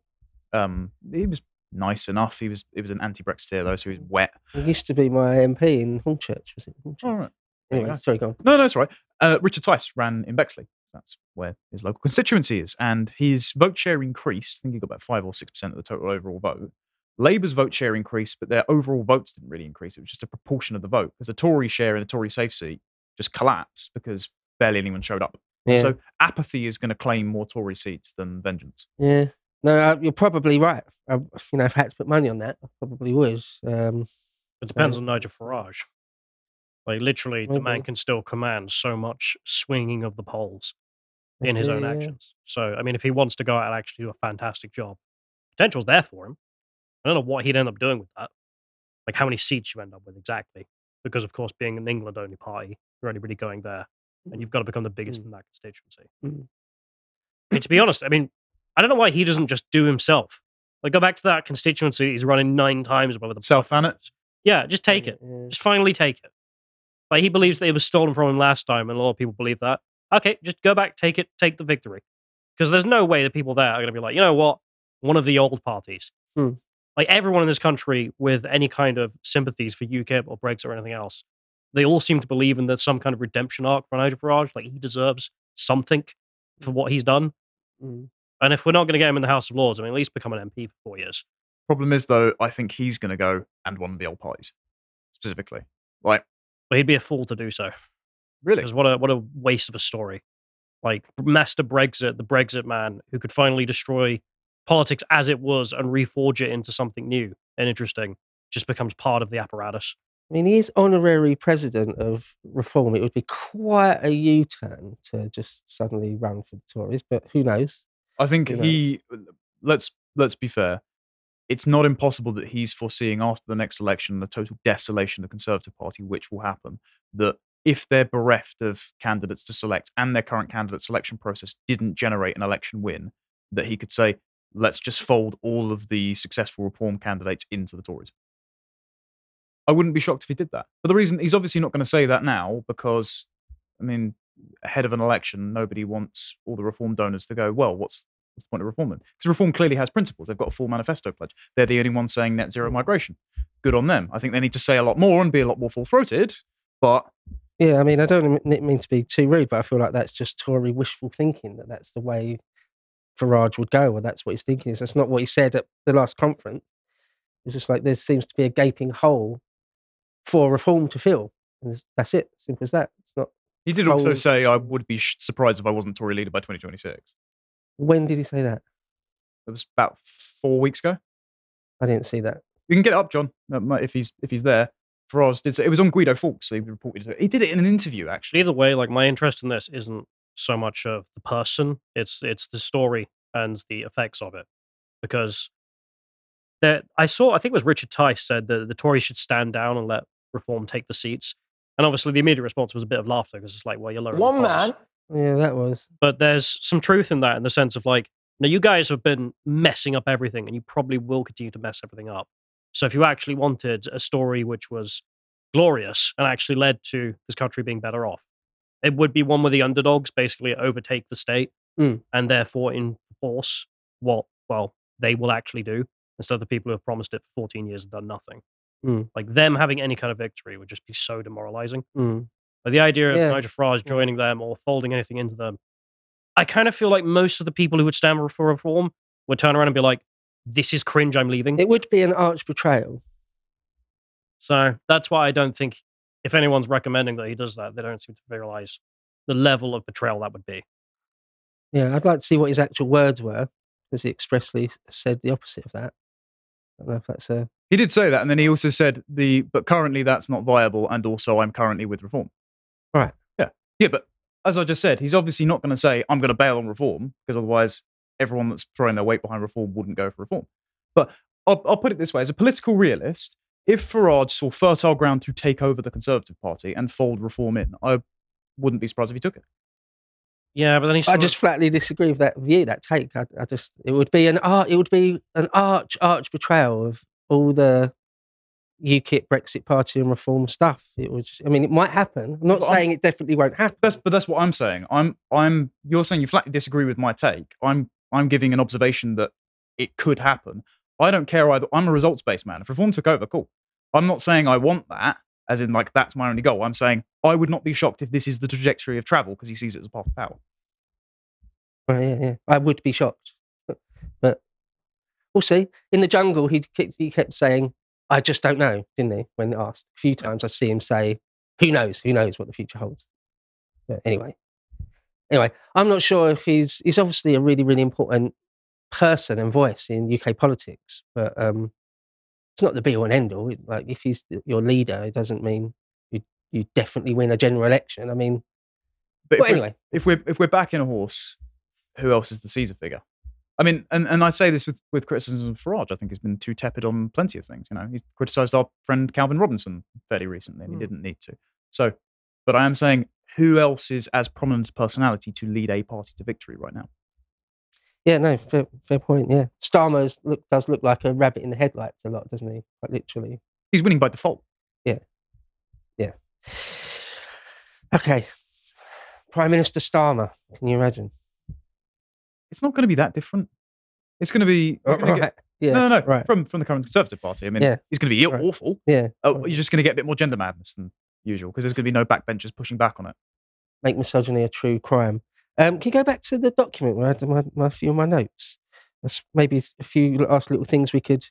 Um, he was nice enough. He was he was an anti-Brexiteer though, so he was wet. He used to be my MP in Hornchurch. Was it Hornchurch? All right. There you Anyway, go. sorry, go on. No, no, that's all right. Uh, Richard Tice ran in Bexley. That's where his local constituency is. And his vote share increased. I think he got about 5 or 6% of the total overall vote. Labour's vote share increased, but their overall votes didn't really increase. It was just a proportion of the vote. Because the Tory share in a Tory safe seat just collapsed because barely anyone showed up. Yeah. So apathy is going to claim more Tory seats than vengeance. Yeah. No, uh, you're probably right. I, you know, if I had to put money on that, I probably would. Um, It depends So- on Nigel Farage. Like literally, the man can still command so much swinging of the polls in his own yeah, actions. So I mean, if he wants to go out and actually do a fantastic job, potential's there for him. I don't know what he'd end up doing with that. Like how many seats you end up with exactly, because of course, being an England-only party, you're only really going there, and you've got to become the biggest Mm. in that constituency. Mm. I mean, to be honest, I mean, I don't know why he doesn't just do himself. Like go back to that constituency he's running nine times above the South Thanet? Yeah, just take it. Just finally take it. Like he believes that it was stolen from him last time, and a lot of people believe that. Okay, just go back, take it, take the victory. Because there's no way the people there are going to be like, you know what, one of the old parties. Hmm. Like everyone in this country with any kind of sympathies for UKIP or Brexit or anything else, they all seem to believe in there's some kind of redemption arc for Nigel Farage. Like he deserves something for what he's done. Mm. And if we're not going to get him in the House of Lords, I mean, at least become an MP for four years. Problem is, though, I think he's going to go and one of the old parties specifically. Like, But he'd be a fool to do so. really? Because what a what a waste of a story. Like Master Brexit, the Brexit man who could finally destroy politics as it was and reforge it into something new and interesting, just becomes part of the apparatus. I mean, he is honorary president of Reform. It would be quite a U turn to just suddenly run for the Tories, but who knows? I think you know. he let's let's be fair. It's not impossible that he's foreseeing after the next election the total desolation of the Conservative Party, which will happen. That if they're bereft of candidates to select and their current candidate selection process didn't generate an election win, that he could say, let's just fold all of the successful reform candidates into the Tories. I wouldn't be shocked if he did that. But the reason he's obviously not going to say that now because, I mean, ahead of an election, nobody wants all the reform donors to go, well, what's, what's the point of reform then? Because reform clearly has principles. They've got a full manifesto pledge. They're the only ones saying net zero migration. Good on them. I think they need to say a lot more and be a lot more full throated. But Yeah, I mean, I don't mean to be too rude, but I feel like that's just Tory wishful thinking that that's the way Farage would go, or that's what he's thinking is. That's not what he said at the last conference. It's just like there seems to be a gaping hole for reform to fill. And that's it. Simple as that. It's not. he did also say, I would be surprised if I wasn't Tory leader by 2026. When did he say that? It was about four weeks ago. I didn't see that. You can get it up, John, if he's if he's there. Farage did say it was on Guido Fawkes. He reported it. He did it in an interview, actually. either way, like my interest in this isn't so much of the person; it's it's the story and the effects of it. Because there, I saw, I think it was Richard Tice said that the Tories should stand down and let Reform take the seats. And obviously, the immediate response was a bit of laughter because it's like, well, you're lowering the One polls. man. Yeah, that was. but there's some truth in that in the sense of like now you guys have been messing up everything and you probably will continue to mess everything up so if you actually wanted a story which was glorious and actually led to this country being better off It would be one where the underdogs basically overtake the state Mm. and therefore enforce what, well, they will actually do instead of the people who have promised it for 14 years and done nothing. Mm. Like them having any kind of victory would just be so demoralizing. Mm. But the idea of Yeah. Nigel Farage joining them or folding anything into them, I kind of feel like most of the people who would stand for reform would turn around and be like, this is cringe, I'm leaving. It would be an arch betrayal. So that's why I don't think if anyone's recommending that he does that, they don't seem to realize the level of betrayal that would be. Yeah, I'd like to see what his actual words were, because he expressly said the opposite of that. I don't know if that's a. He did say that, and then he also said the but currently that's not viable, and also I'm currently with reform. Right. Yeah. Yeah, but as I just said, he's obviously not going to say I'm going to bail on reform because otherwise everyone that's throwing their weight behind reform wouldn't go for reform. But I'll, I'll put it this way: as a political realist, if Farage saw fertile ground to take over the Conservative Party and fold reform in, I wouldn't be surprised if he took it. Yeah, but then he's I just flatly disagree with that view, that take. I, I just, it would be an art, it would be an arch, arch betrayal of all the UKIP, Brexit Party, and reform stuff. It was, just, I mean, it might happen. I'm not But I'm- saying it definitely won't happen. That's but that's what I'm saying. I'm I'm you're saying you flatly disagree with my take. I'm I'm giving an observation that it could happen. I don't care either. I'm a results based man. If reform took over, cool. I'm not saying I want that, as in like that's my only goal. I'm saying I would not be shocked if this is the trajectory of travel because he sees it as a path to power. Well, yeah, yeah. I would be shocked, but, but we'll see. In the jungle, he kept, he kept saying, "I just don't know," didn't he? When asked a few times, I see him say, "Who knows? Who knows what the future holds?" But anyway, anyway, I'm not sure if he's he's obviously a really really important person and voice in UK politics, but um, it's not the be all and end all. Like if he's your leader, it doesn't mean you you definitely win a general election. I mean, But well, if, we're, anyway, if we're if we're back in a horse, who else is the Caesar figure? I mean, and, and I say this with, with criticism of Farage. I think he's been too tepid on plenty of things. You know, he's criticised our friend Calvin Robinson fairly recently, and he Hmm. didn't need to. So, but I am saying, who else is as prominent a personality to lead a party to victory right now? Yeah, no, fair, fair point. Yeah, Starmer's look does look like a rabbit in the headlights a lot, doesn't he? Quite literally. He's winning by default. Yeah, yeah. Okay, Prime Minister Starmer. Can you imagine? It's not going to be that different. It's going to be right. get- Yeah. no, no, no, Right. from from the current Conservative Party. I mean, Yeah. he's going to be Right. awful. Yeah. Oh, you're just going to get a bit more gender madness than usual because there's going to be no backbenchers pushing back on it. Make misogyny a true crime. Um, can you go back to the document where I had my, my few of my notes? That's maybe a few last little things we could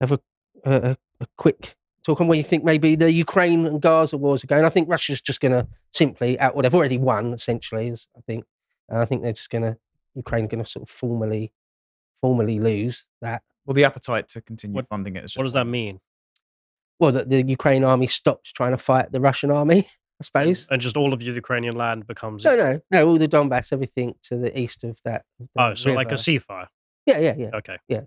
have a, a, a- quick talk on where you think maybe the Ukraine and Gaza wars are going. I think Russia's just going to simply out. Well, they've already won essentially. is- I think. And I think they're just going to Ukraine going to sort of formally, formally lose that. Well, the appetite to continue What- funding it is. Just What does that mean? Well, that the Ukraine army stops trying to fight the Russian army. [LAUGHS] I mm. suppose. And just all of your Ukrainian land becomes. No, no, no. All the Donbass, everything to the east of that. of the Oh, so like a river. ceasefire. Yeah, yeah, yeah. Okay. Yeah,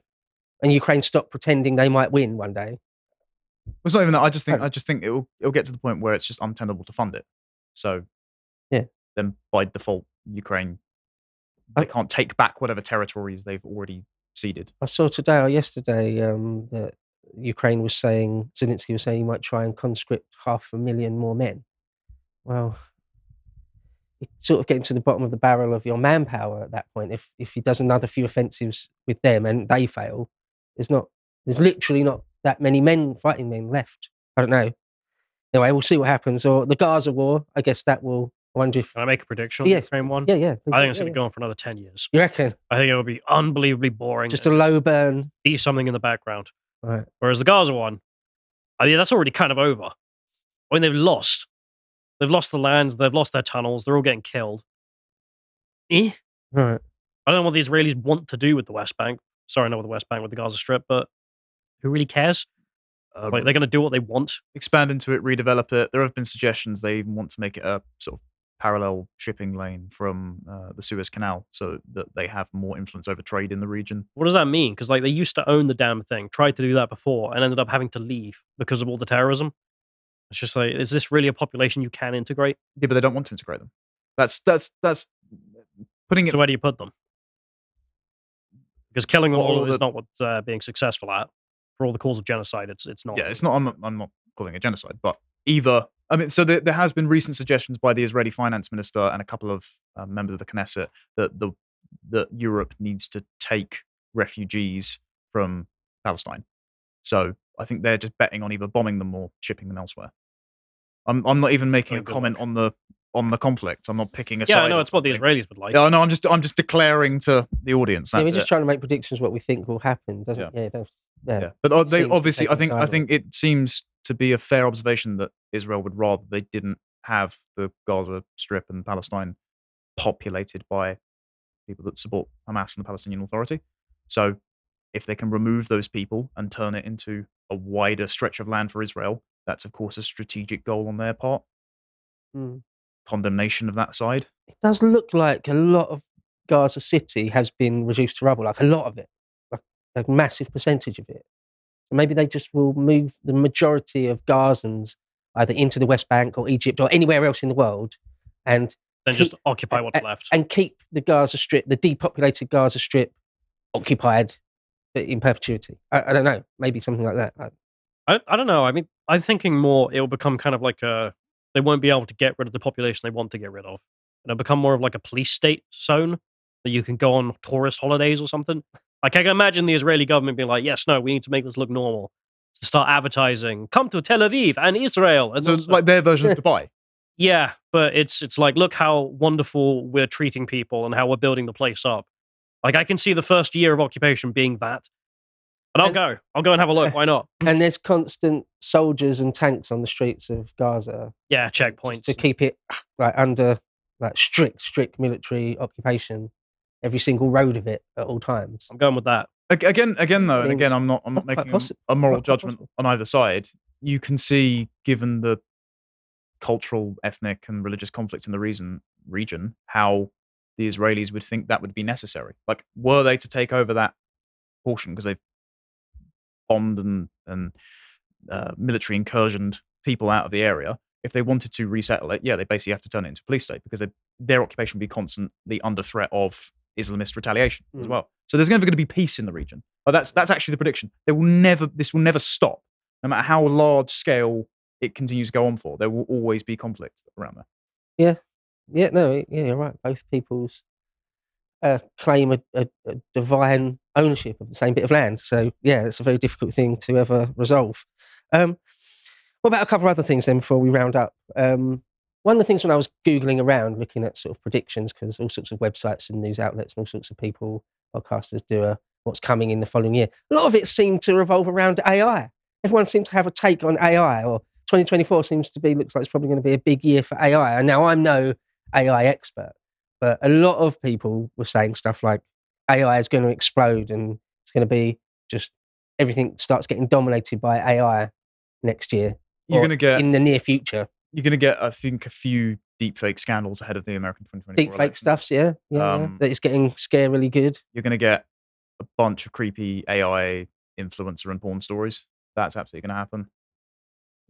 and Ukraine stop pretending they might win one day. It's not even that. I just think Oh. I just think it'll it'll get to the point where it's just untenable to fund it. So Yeah. then by default, Ukraine they I- can't take back whatever territories they've already ceded. I saw today or yesterday um, that Ukraine was saying Zelensky was saying he might try and conscript half a million more men. Well, you're sort of getting to the bottom of the barrel of your manpower at that point. If if he does another few offensives with them and they fail, there's not there's literally not that many men fighting men left. I don't know. Anyway, we'll see what happens. Or the Gaza war, I guess that will. I wonder if. Can I make a prediction on Yeah. the Ukraine one? Yeah, yeah. I think it's going to go on for another 10 years. You reckon? I think it will be unbelievably boring. Just a low burn. be something in the background. Right. Whereas the Gaza one, I mean, that's already kind of over. I mean, they've lost. They've lost the lands. They've lost their tunnels. They're all getting killed. Eh? Right. I don't know what the Israelis want to do with the West Bank. Sorry, not with the West Bank, with the Gaza Strip, but who really cares? Uh, Like, they're going to do what they want. expand into it, redevelop it. There have been suggestions they even want to make it a sort of parallel shipping lane from uh, the Suez Canal, so that they have more influence over trade in the region. What does that mean? Because like they used to own the damn thing, tried to do that before, and ended up having to leave because of all the terrorism. It's just like, is this really a population you can integrate? Yeah, but they don't want to integrate them. That's that's that's putting it. So where do you put them? Because killing them Well, all the- is not what uh, being successful at. For all the cause of genocide, it's it's not. yeah, it's not. I'm not, I'm not calling it genocide, but either I mean, so there, there has been recent suggestions by the Israeli finance minister and a couple of uh, members of the Knesset that the that Europe needs to take refugees from Palestine. So I think they're just betting on either bombing them or shipping them elsewhere. I'm I'm not even making Very a comment luck. on the on the conflict. I'm not picking a Yeah, side. I know or it's what the. Israelis would like. Yeah, no, I'm just I'm just declaring to the audience. yeah, we're just it. trying to make predictions what we think will happen, doesn't Yeah. Yeah. Yeah. yeah. But uh, they seem to be obviously, I think, I think it seems to be a fair observation that Israel would rather they didn't have the Gaza Strip and Palestine populated by people that support Hamas and the Palestinian Authority. So, if they can remove those people and turn it into a wider stretch of land for Israel, that's of course a strategic goal on their part. Mm. Condemnation of that side. It does look like a lot of Gaza City has been reduced to rubble, like a lot of it, like a massive percentage of it. Maybe they just will move the majority of Gazans either into the West Bank or Egypt or anywhere else in the world and Then just occupy what's left. and keep the Gaza Strip, the depopulated Gaza Strip, occupied in perpetuity. I, I don't know, maybe something like that. I- I, I don't know. I mean, I'm thinking more it will become kind of like a they won't be able to get rid of the population they want to get rid of. And it'll become more of like a police state zone that you can go on tourist holidays or something. Like I can imagine the Israeli government being like, "Yes, no, we need to make this look normal." To start advertising, come to Tel Aviv and Israel, and So, also- like their version of [LAUGHS] Dubai. yeah, but it's it's like look how wonderful we're treating people and how we're building the place up. Like I can see the first year of occupation being that, and I'll And- go. I'll go and have a look. [LAUGHS] Why not? and there's constant soldiers and tanks on the streets of Gaza Yeah, checkpoints. to keep it like under like strict, strict military occupation. Every single road of it at all times. I'm going with that. Again, again though, I and again, I'm not, I'm not making a- possi- a moral judgment possible. on either side. You can see, given the cultural, ethnic, and religious conflicts in the reason region, how the Israelis would think that would be necessary. Like, were they to take over that portion because they've bombed and and uh, military incursioned people out of the area? If they wanted to resettle it, yeah, they basically have to turn it into a police state because they, their occupation would be constantly under threat of Islamist retaliation as Mm. well. So there's never going to be peace in the region. But that's that's actually the prediction. They will never. This will never stop, no matter how large scale it continues to go on for. There will always be conflict around there. Yeah, yeah, no, yeah, you're right. Both peoples uh, claim a, a, a divine ownership of the same bit of land. So yeah, it's a very difficult thing to ever resolve. Um, what about a couple of other things then before we round up? Um, one of the things when I was googling around, looking at sort of predictions, because all sorts of websites and news outlets and all sorts of people, podcasters do a what's coming in the following year. A lot of it seemed to revolve around AI. Everyone seemed to have a take on AI, or 2024 seems to be looks like it's probably going to be a big year for AI. And now I'm no AI expert, but a lot of people were saying stuff like AI is going to explode and it's going to be just everything starts getting dominated by AI next year. You're going to get in the near future. You're going to get I think a few deepfake scandals ahead of the American 2024 Deep fake election. stuffs, yeah, yeah, yeah, Um, that it's getting scarily good. You're going to get a bunch of creepy AI influencer and porn stories. That's absolutely going to happen.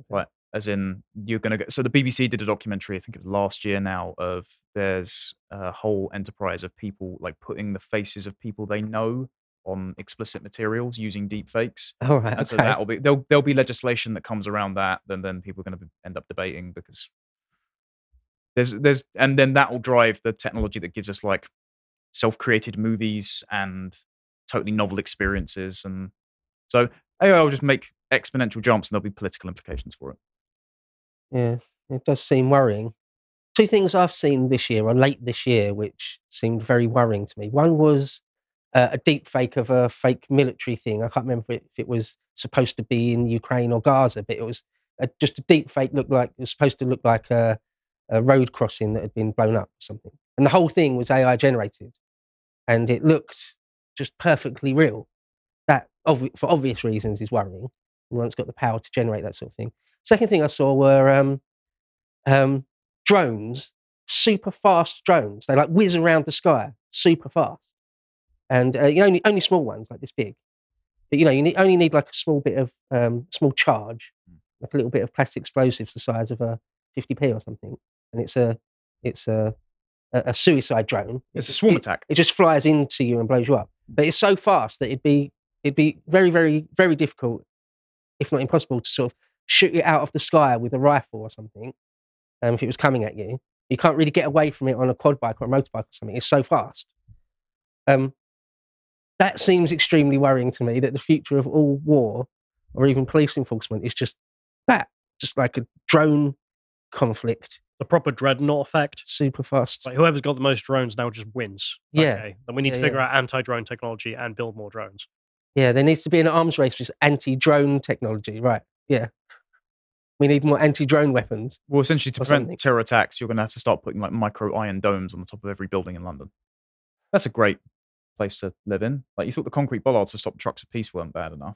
Like, as in, you're going to get. So the BBC did a documentary, I think it was last year now, of there's a whole enterprise of people like putting the faces of people they know on explicit materials using deep fakes. All right, And so that'll be there'll there'll be legislation that comes around that, then then people are going to end up debating because there's there's and then that will drive the technology that gives us like self-created movies and totally novel experiences, and so AI will just make exponential jumps, and there'll be political implications for it. Yeah, it does seem worrying. Two things I've seen this year or late this year, which seemed very worrying to me. One was uh, a deep fake of a fake military thing. I can't remember if it was supposed to be in Ukraine or Gaza, but it was a, just a deep fake. Looked like it was supposed to look like a, a road crossing that had been blown up or something. And the whole thing was AI generated, and it looked just perfectly real. That, for obvious reasons, is worrying. Anyone's got the power to generate that sort of thing. Second thing I saw were um, um, drones, super fast drones. They like whiz around the sky, super fast, and uh, you only only small ones like this big. But you know, you need, only need like a small bit of um, small charge, like a little bit of plastic explosives the size of a 50p or something, and it's a it's a a, a suicide drone. It's a swarm it- attack. It just flies into you and blows you up. But it's so fast that it'd be it'd be very very very difficult, if not impossible, to sort of shoot it out of the sky with a rifle or something, um, if it was coming at you, you can't really get away from it on a quad bike or a motorbike or something. It's so fast. Um, that seems extremely worrying to me that the future of all war or even police enforcement is just that, just like a drone conflict, The proper dreadnought effect. super fast. Like whoever's got the most drones now just wins. Yeah. Okay. Then we need to figure yeah. out anti-drone technology and build more drones. Yeah, there needs to be an arms race with anti-drone technology, right? Yeah, we need more anti-drone weapons. Well, essentially, to prevent something. terror attacks, you're going to have to start putting like micro iron domes on the top of every building in London. That's a great place to live in. Like you thought the concrete bollards to stop trucks of peace weren't bad enough.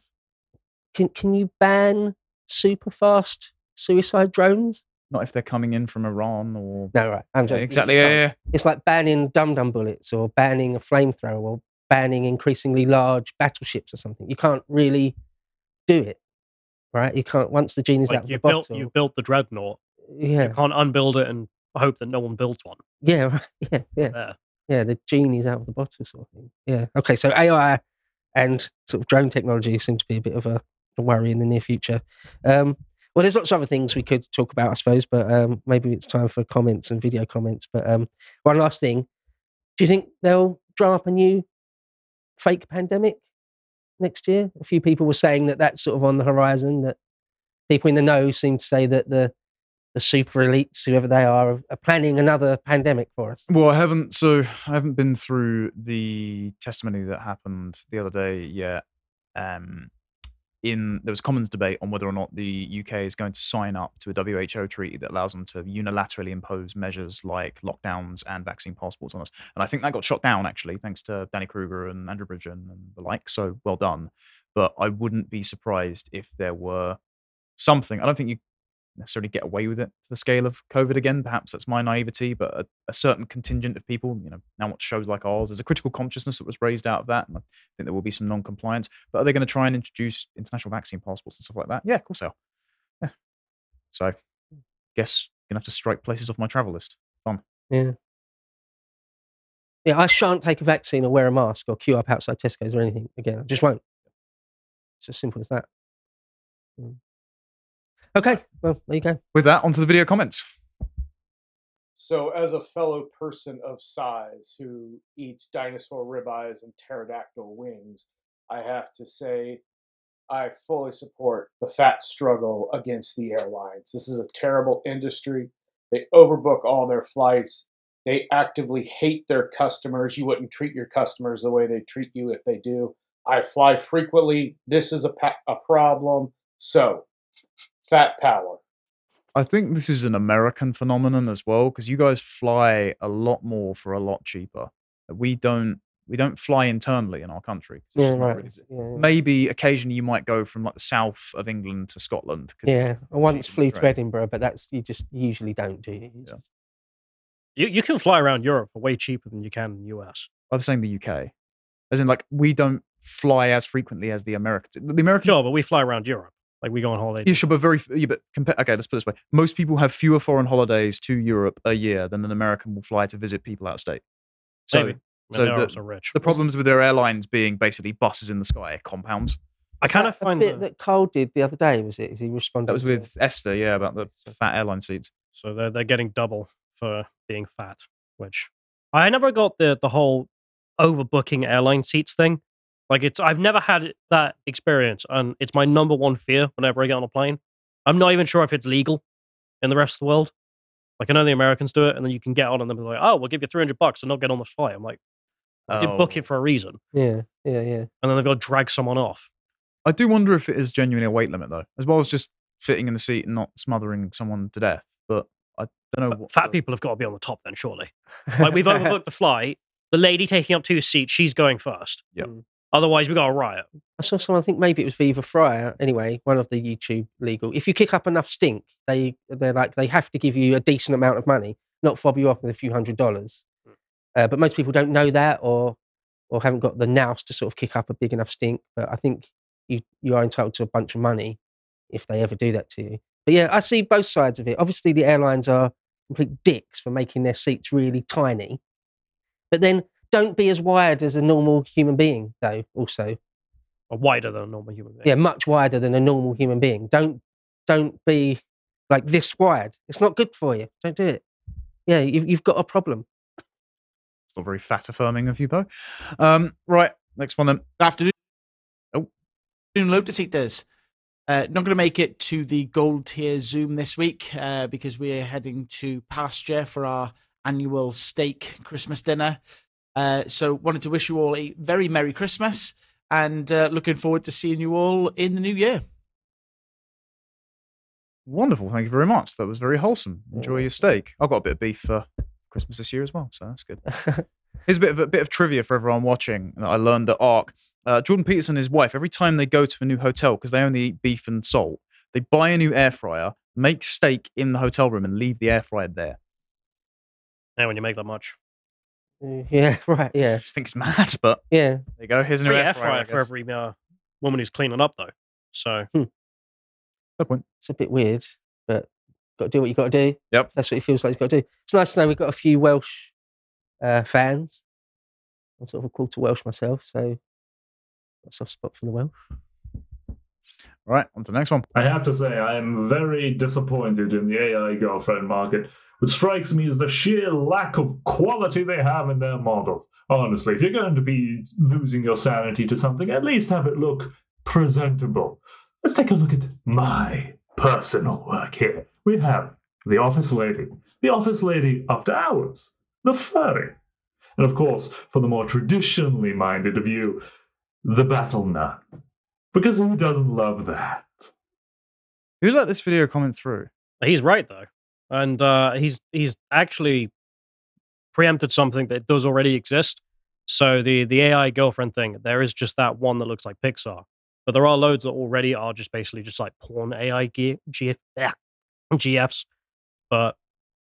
Can can you ban super fast suicide drones? Not if they're coming in from Iran or No, right. I'm Yeah, joking. exactly. Yeah, yeah. It's like banning dum dum bullets or banning a flamethrower or banning increasingly large battleships or something. You can't really do it, right? You can't once the genie's out Like of you the built, bottle. you built the dreadnought. yeah, You can't unbuild it and hope that no one builds one. yeah, [LAUGHS] right. yeah, yeah. There. Yeah, the genie's out of the bottle, sort of thing. Yeah. Okay. So AI and sort of drone technology seem to be a bit of a, a worry in the near future. Um, well, there's lots of other things we could talk about, I suppose, but um, maybe it's time for comments and video comments. But um, one last thing: Do you think they'll draw up a new fake pandemic next year? A few people were saying that that's sort of on the horizon. That people in the know seem to say that the the super elites, whoever they are, are planning another pandemic for us. Well, I haven't. So I haven't been through the testimony that happened the other day yet. Um, in there was Commons debate on whether or not the UK is going to sign up to a WHO treaty that allows them to unilaterally impose measures like lockdowns and vaccine passports on us. And I think that got shot down actually, thanks to Danny Kruger and Andrew Bridgen and the like. So well done. But I wouldn't be surprised if there were something. I don't think you necessarily get away with it to the scale of COVID again. Perhaps that's my naivety, but a, a certain contingent of people, you know, now watch shows like ours, there's a critical consciousness that was raised out of that. And I think there will be some non compliance. But are they going to try and introduce international vaccine passports and stuff like that? Yeah, of course they are. Yeah. So, guess going to have to strike places off my travel list. Fun. Yeah. Yeah, I shan't take a vaccine or wear a mask or queue up outside Tesco's or anything again. I just won't. It's as simple as that. Mm. Okay, well, there you go. With that, onto the video comments. So, as a fellow person of size who eats dinosaur ribeyes and pterodactyl wings, I have to say I fully support the fat struggle against the airlines. This is a terrible industry. They overbook all their flights. They actively hate their customers. You wouldn't treat your customers the way they treat you if they do. I fly frequently. This is a, pa- a problem. So, fat power. I think this is an American phenomenon as well because you guys fly a lot more for a lot cheaper. We don't. We don't fly internally in our country. it's Yeah, right. really- Yeah, Maybe occasionally you might go from like the south of England to Scotland. 'cause it's yeah. I once cheap flew to. Edinburgh, but that's you just usually don't do. You Yeah. just- You, you can fly around Europe for way cheaper than you can in the US. I was saying the UK, as in like we don't fly as frequently as the Americans. The Americans, Sure, but we fly around Europe. Like we go on holiday. yeah, sure, but very. f- Yeah, but compare. Okay, let's put it this way: most people have fewer foreign holidays to Europe a year than an American will fly to visit people out of state. So Maybe. So they are the- also rich. the problems with their airlines being basically buses in the sky compounds. I kind that of a find bit the- that Cole did the other day. Was it? Is he responded? That was to- with Esther, yeah, about the fat airline seats. So they're they're getting double for being fat, which I never got the the whole overbooking airline seats thing. Like it's I've never had that experience, and it's my number one fear whenever I get on a plane. I'm not even sure if it's legal in the rest of the world. Like I know the Americans do it, and then you can get on and they're like, "Oh, we'll give you 300 bucks and not get on the flight." I'm like, I did book Oh. it for a reason, Yeah, yeah, yeah. and then they've got to drag someone off. I do wonder if it is genuinely a weight limit though, as well as just fitting in the seat and not smothering someone to death. But I don't know. But what fat the- people have got to be on the top then, surely. Like we've [LAUGHS] overbooked the flight. The lady taking up two seats, she's going first. Yep. Mm. Otherwise, we got a riot. I saw someone I think maybe it was Viva Frei. Anyway, one of the YouTube legal. If you kick up enough stink, they they're like they have to give you a decent amount of money, not fob you off with a few hundred dollars. Uh, but most people don't know that, or or haven't got the nous to sort of kick up a big enough stink. But I think you you are entitled to a bunch of money if they ever do that to you. But yeah, I see both sides of it. Obviously, the airlines are complete dicks for making their seats really tiny, but then don't be as wired as a normal human being, though. Also, Or wider than a normal human being. yeah, much wider than a normal human being. Don't don't be like this wired. It's not good for you. Don't do it. Yeah, you've, you've got a problem. It's not very fat affirming of you, Beau. Um, right, next one then. Afternoon. Oh. Afternoon, Lotus Eaters. Uh, not going to make it to the gold tier Zoom this week uh, because we're heading to pasture for our annual steak Christmas dinner. Uh, so, wanted to wish you all a very Merry Christmas and uh, looking forward to seeing you all in the new year. Wonderful. Thank you very much. That was very wholesome. Enjoy your steak. I've got a bit of beef for Christmas this year as well, so that's good. [LAUGHS] Here's a bit of a bit of trivia for everyone watching that I learned at ARC. Uh, Jordan Peterson and his wife, every time they go to a new hotel, because they only eat beef and salt, they buy a new air fryer, make steak in the hotel room, and leave the air fryer there. Yeah, when you make that much. [LAUGHS] Yeah, right. Yeah, I just think it's mad, but yeah. there you go. Here's a new Free air, air fryer. Fryer for every uh, woman who's cleaning up, though. So Fair point. It's a bit weird, but got to do what you got to do. Yep. That's what it feels like he's got to do. It's nice to know we've got a few Welsh uh, fans. I'm sort of a quarter Welsh myself, so got a soft spot for the Welsh. Right, on to the next one. I have to say, I am very disappointed in the AI girlfriend market. What strikes me is the sheer lack of quality they have in their models. Honestly, if you're going to be losing your sanity to something, at least have it look presentable. Let's take a look at my personal work here. We have the office lady, the office lady after hours, the furry, and of course, for the more traditionally minded of you, the battle nun. Because who doesn't love that? Who let this video comment through? he's right though, and uh, he's he's actually preempted something that does already exist. So the the AI girlfriend thing, there is just that one that looks like Pixar, but there are loads that already are just basically just like porn AI G- GF, yeah, GFs. But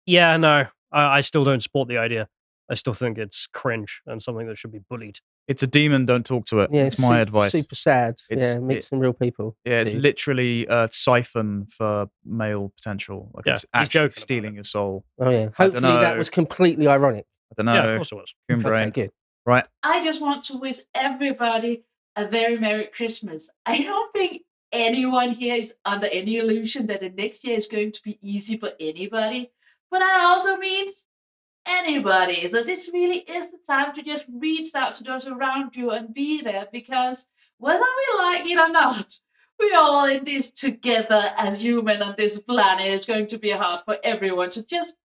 yeah, no, I, I still don't support the idea. I still think it's cringe and something that should be bullied. It's a demon. Don't talk to it. Yeah, it's my super, advice. Super sad. It's- yeah, meet it- some real people. Yeah, it's dude. literally a siphon for male potential. Like Yeah, it's actually stealing it. your soul. Oh yeah. Hopefully that was completely ironic. I don't know. Yeah, of course it was. Coon Okay, brain. good. Right. I just want to wish everybody a very Merry Christmas. I don't think anyone here is under any illusion that the next year is going to be easy for anybody, but that also means anybody. So this really is the time to just reach out to those around you and be there because whether we like it or not, we're all in this together as human on this planet. It's going to be hard for everyone. So just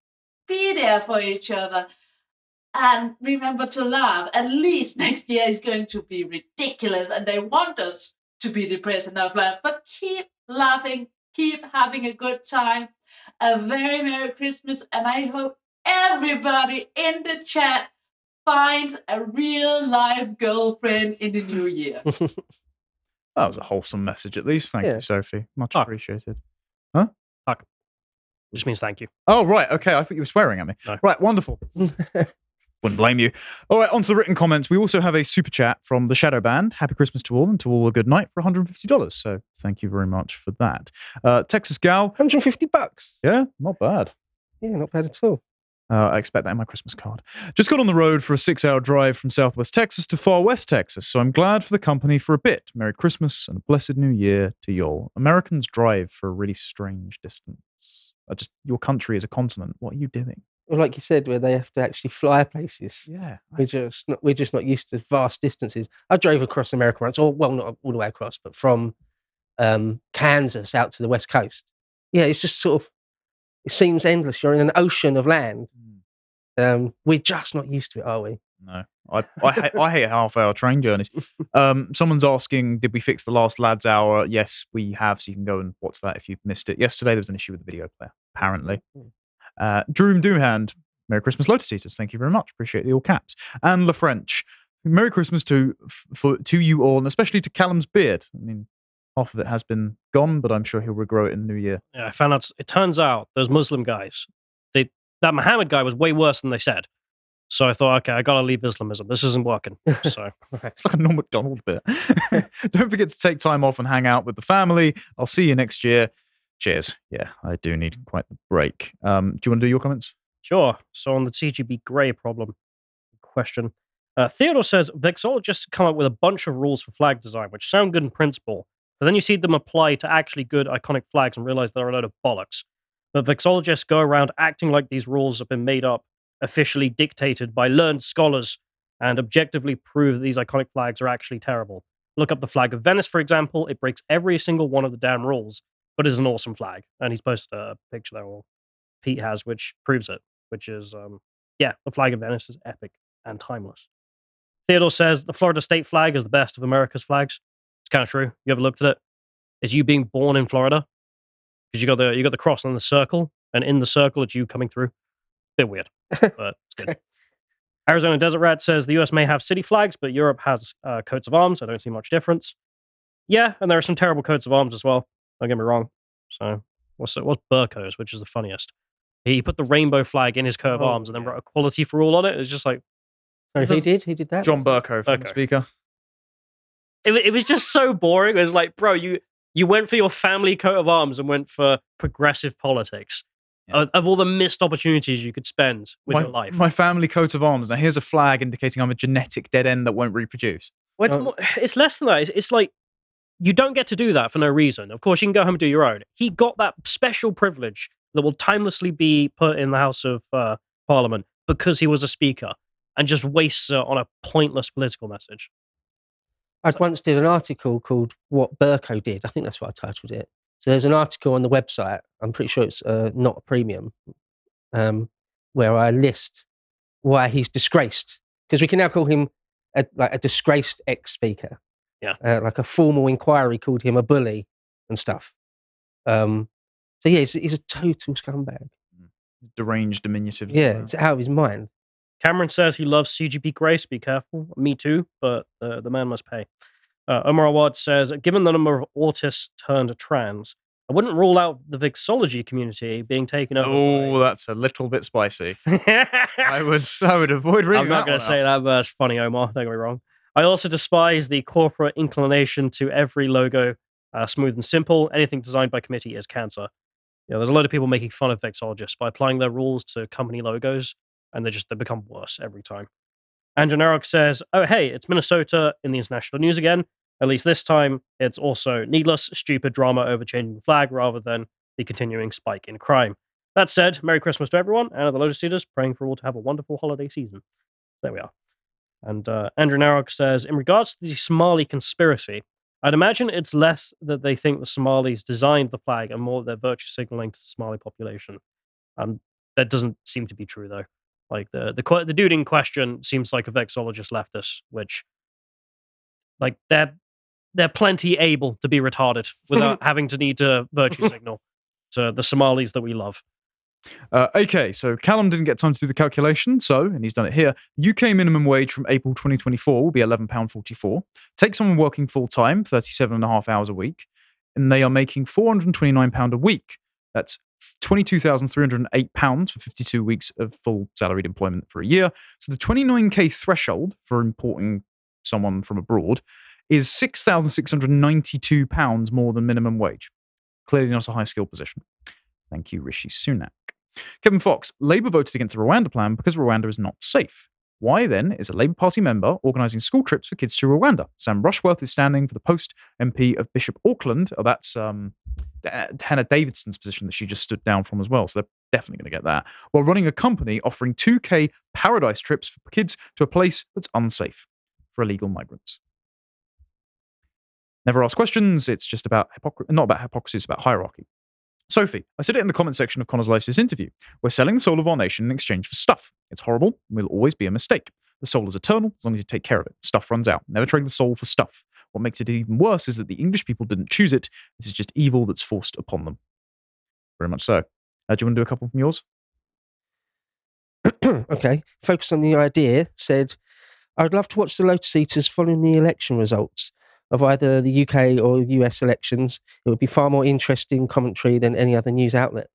be there for each other and remember to laugh. At least [LAUGHS] next year is going to be ridiculous, and they want us to be depressed and not laugh. But keep laughing, keep having a good time. A very Merry Christmas, and I hope everybody in the chat finds a real life girlfriend in the new year. [LAUGHS] That was a wholesome message, at least. Thank Yeah. you, Sophie. Much Oh. appreciated. Just means thank you. Oh, right. Okay. I thought you were swearing at me. No. Right. Wonderful. [LAUGHS] Wouldn't blame you. All right. On to the written comments. We also have a super chat from the Shadow Band. Happy Christmas to all and to all a good night for $150. So thank you very much for that. Uh, Texas Gal. 150 bucks. Yeah, not bad. Yeah, not bad at all. Uh, I expect that in my Christmas card. Just got on the road for a six hour drive from Southwest Texas to Far West Texas, so I'm glad for the company for a bit. Merry Christmas and a blessed new year to y'all. Americans drive for a really strange distance. I just your country is a continent. What are you doing? Well, like you said, where they have to actually fly places. Yeah. We're just not, we're just not used to vast distances. I drove across America once, or well, not all the way across, but from um, Kansas out to the west coast. Yeah, it's just sort of it seems endless. You're in an ocean of land. Um, we're just not used to it, are we? No, I I, hate, I hate half hour train journeys. Um, someone's asking, did we fix the last lads hour? Yes, we have. So you can go and watch that if you missed it. Yesterday there was an issue with the video player, apparently. Uh, Drew Doohand, Merry Christmas, Lotus Eaters. Thank you very much. Appreciate the all caps. And La French, Merry Christmas to f- for to you all, and especially to Callum's beard. I mean, half of it has been gone, but I'm sure he'll regrow it in the new year. Yeah, I found out. It turns out those Muslim guys, they that Muhammad guy was way worse than they said. So I thought, okay, I gotta leave Islamism. This isn't working. So [LAUGHS] It's like a Norm Macdonald bit. [LAUGHS] Don't forget to take time off and hang out with the family. I'll see you next year. Cheers. Yeah, I do need quite the break. Um, do you want to do your comments? Sure. So on the CGP Grey problem question, uh, Theodore says Vexol just come up with a bunch of rules for flag design, which sound good in principle, But then you see them apply to actually good iconic flags and realize they're a load of bollocks. But vexologists go around acting like these rules have been made up, officially dictated by learned scholars, and objectively prove that these iconic flags are actually terrible. Look up the flag of Venice, for example. It breaks every single one of the damn rules, but is an awesome flag. And he's posted a picture there, or Pete has, which proves it, which is, um, yeah, the flag of Venice is epic and timeless. Theodore says the Florida state flag is the best of America's flags. It's kind of true. You ever looked at it? It's you being born in Florida because you got the you got the cross and the circle, and in the circle it's you coming through. Bit weird, [LAUGHS] but it's good. Arizona Desert Rat says the US may have city flags, but Europe has uh, coats of arms. I don't see much difference. Yeah, and there are some terrible coats of arms as well. Don't get me wrong. So what's what's Bercow's, which is the funniest? He put the rainbow flag in his coat of Oh, arms and then wrote equality for all on it. It's just like Sorry, who This- did? He did that? John Bercow from Bercow. speaker. It, it was just so boring. It was like, bro, you you went for your family coat of arms and went for progressive politics. Yeah. Of, of all the missed opportunities you could spend with my, your life. my family coat of arms. Now here's a flag indicating I'm a genetic dead end that won't reproduce. Well, it's, Oh. more, it's less than that. It's, it's like you don't get to do that for no reason. Of course, you can go home and do your own. He got that special privilege that will timelessly be put in the House of uh, Parliament because he was a speaker and just wastes it on a pointless political message. I once did an article called "What Bercow Did." I think that's what I titled it. So there's an article on the website. I'm pretty sure it's uh, not a premium, um, where I list why he's disgraced because we can now call him a, like a disgraced ex-speaker. Yeah. uh, like a formal inquiry called him a bully and stuff. Um, so yeah, he's, he's a total scumbag. Deranged, diminutive. Yeah, it's out of his mind. Cameron says he loves CGP Grace. Be careful. Me too, but uh, the man must pay. Uh, Omar Awad says, given the number of autists turned trans, I wouldn't rule out the vixology community being taken over. Oh, that's a little bit spicy. I [LAUGHS] would, I would avoid reading I'm not going to say out. that, but it's funny, Omar. Don't get me wrong. I also despise the corporate inclination to every logo uh, smooth and simple. Anything designed by committee is cancer. Yeah, there's a lot of people making fun of vexologists by applying their rules to company logos, and they just they become worse every time. Andrew Narok says, "Oh hey, it's Minnesota in the international news again. At least this time, it's also needless, stupid drama over changing the flag rather than the continuing spike in crime." That said, Merry Christmas to everyone, and the Lotus Eaters, praying for all to have a wonderful holiday season. There we are. And uh, Andrew Narok says, in regards to the Somali conspiracy, I'd imagine it's less that they think the Somalis designed the flag and more that they're virtue signaling to the Somali population. Um, that doesn't seem to be true, though. Like the the the dude in question seems like a vexologist leftist, which, like they're they're plenty able to be retarded without [LAUGHS] having to need to virtue [LAUGHS] signal to the Somalis that we love. Uh, okay, so Callum didn't get time to do the calculation, so, and he's done it here. UK minimum wage from April 2024 will be £11.44. Take someone working full time, 37 and a half hours a week, and they are making £429 a week. That's £22,308 for 52 weeks of full salaried employment for a year. So the 29k threshold for importing someone from abroad is £6,692 more than minimum wage. Clearly not a high skill position. Thank you, Rishi Sunak. Kevin Fox, Labour voted against the Rwanda plan because Rwanda is not safe. Why then is a Labour Party member organising school trips for kids to Rwanda? Sam Rushworth is standing for the post MP of Bishop Auckland. Oh, that's um, Da- Dehenna Davison's position that she just stood down from as well. So they're definitely going to get that. While running a company offering 2K paradise trips for kids to a place that's unsafe for illegal migrants. Never ask questions. It's just about hypocrisy, not about hypocrisy, it's about hierarchy. Sophie, I said it in the comment section of Connor's latest interview. We're selling the soul of our nation in exchange for stuff. It's horrible and will always be a mistake. The soul is eternal as long as you take care of it. Stuff runs out. Never trade the soul for stuff. What makes it even worse is that the English people didn't choose it. This is just evil that's forced upon them. Very much so. Uh, do you want to do a couple from yours? [CLEARS THROAT] okay. Focus on the idea said, I would love to watch the Lotus Eaters following the election results of either the UK or US elections. It would be far more interesting commentary than any other news outlet.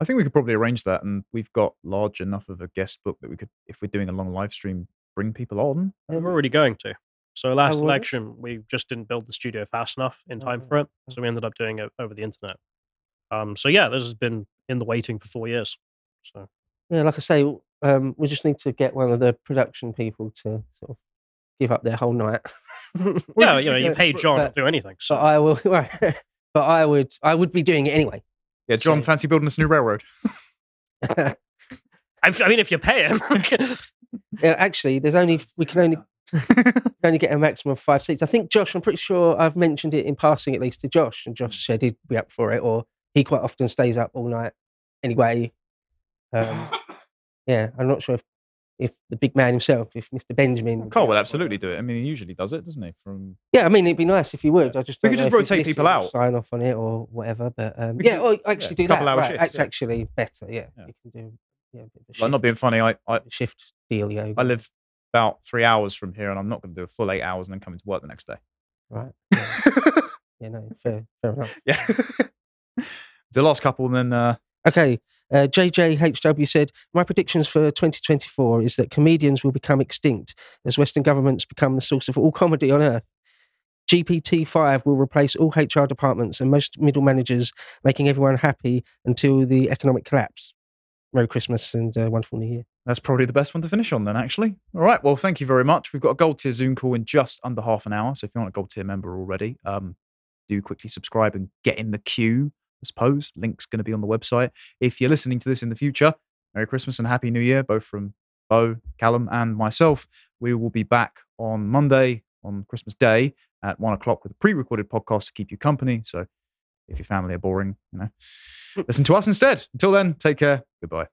I think we could probably arrange that, and we've got large enough of a guest book that we could, if we're doing a long live stream, bring people on. We're already going to. So last will we? election, we just didn't build the studio fast enough in time for it, so we ended up doing it over the internet. Um, so yeah, this has been in the waiting for four years. So Yeah, like I say, um, we just need to get one of the production people to sort of give up their whole night. [LAUGHS] [LAUGHS] yeah, you know, you pay John but, to do anything. So I will. [LAUGHS] but I would. I would be doing it anyway. Yeah, John, So- fancy building this new railroad? [LAUGHS] I, I mean, if you pay him, Yeah, actually, there's only we can only can only get a maximum of five seats. I think Josh. I'm pretty sure I've mentioned it in passing at least to Josh, and Josh said he'd be up for it, or he quite often stays up all night anyway. Um, yeah, I'm not sure if if the big man himself, if Mr. Benjamin, Cole will up for it. absolutely do it. I mean, he usually does it, doesn't he? From Yeah, I mean, it'd be nice if you would. I just We could just rotate people out. Sign off on it or whatever. But um, yeah, or actually do couple that. Right, shifts, that's yeah. actually better. Yeah, Yeah. you can do yeah, a bit of a shift, like not being funny, I, I shift deal. Yeah, I live about three hours from here, and I'm not going to do a full eight hours and then come into work the next day. right. [LAUGHS] Yeah, no, fair, fair enough. Yeah. [LAUGHS] the last couple, and then uh, Okay, uh, JJHW said, My predictions for 2024 is that comedians will become extinct as Western governments become the source of all [LAUGHS] comedy on earth. GPT 5 will replace all HR departments and most middle managers, making everyone happy until the economic collapse. Merry Christmas and uh, wonderful New Year. that's probably the best one to finish on. Then, actually. All right. Well, thank you very much. We've got a gold tier Zoom call in just under half an hour. So if you're not a gold tier member already, um, do quickly subscribe and get in the queue. I suppose link's going to be on the website. If you're listening to this in the future, Merry Christmas and Happy New Year, both from Beau, Callum, and myself. We will be back on Monday on Christmas Day at one o'clock with a pre-recorded podcast to keep you company. So if your family are boring, you know, listen to us instead. Until then, take care. Goodbye.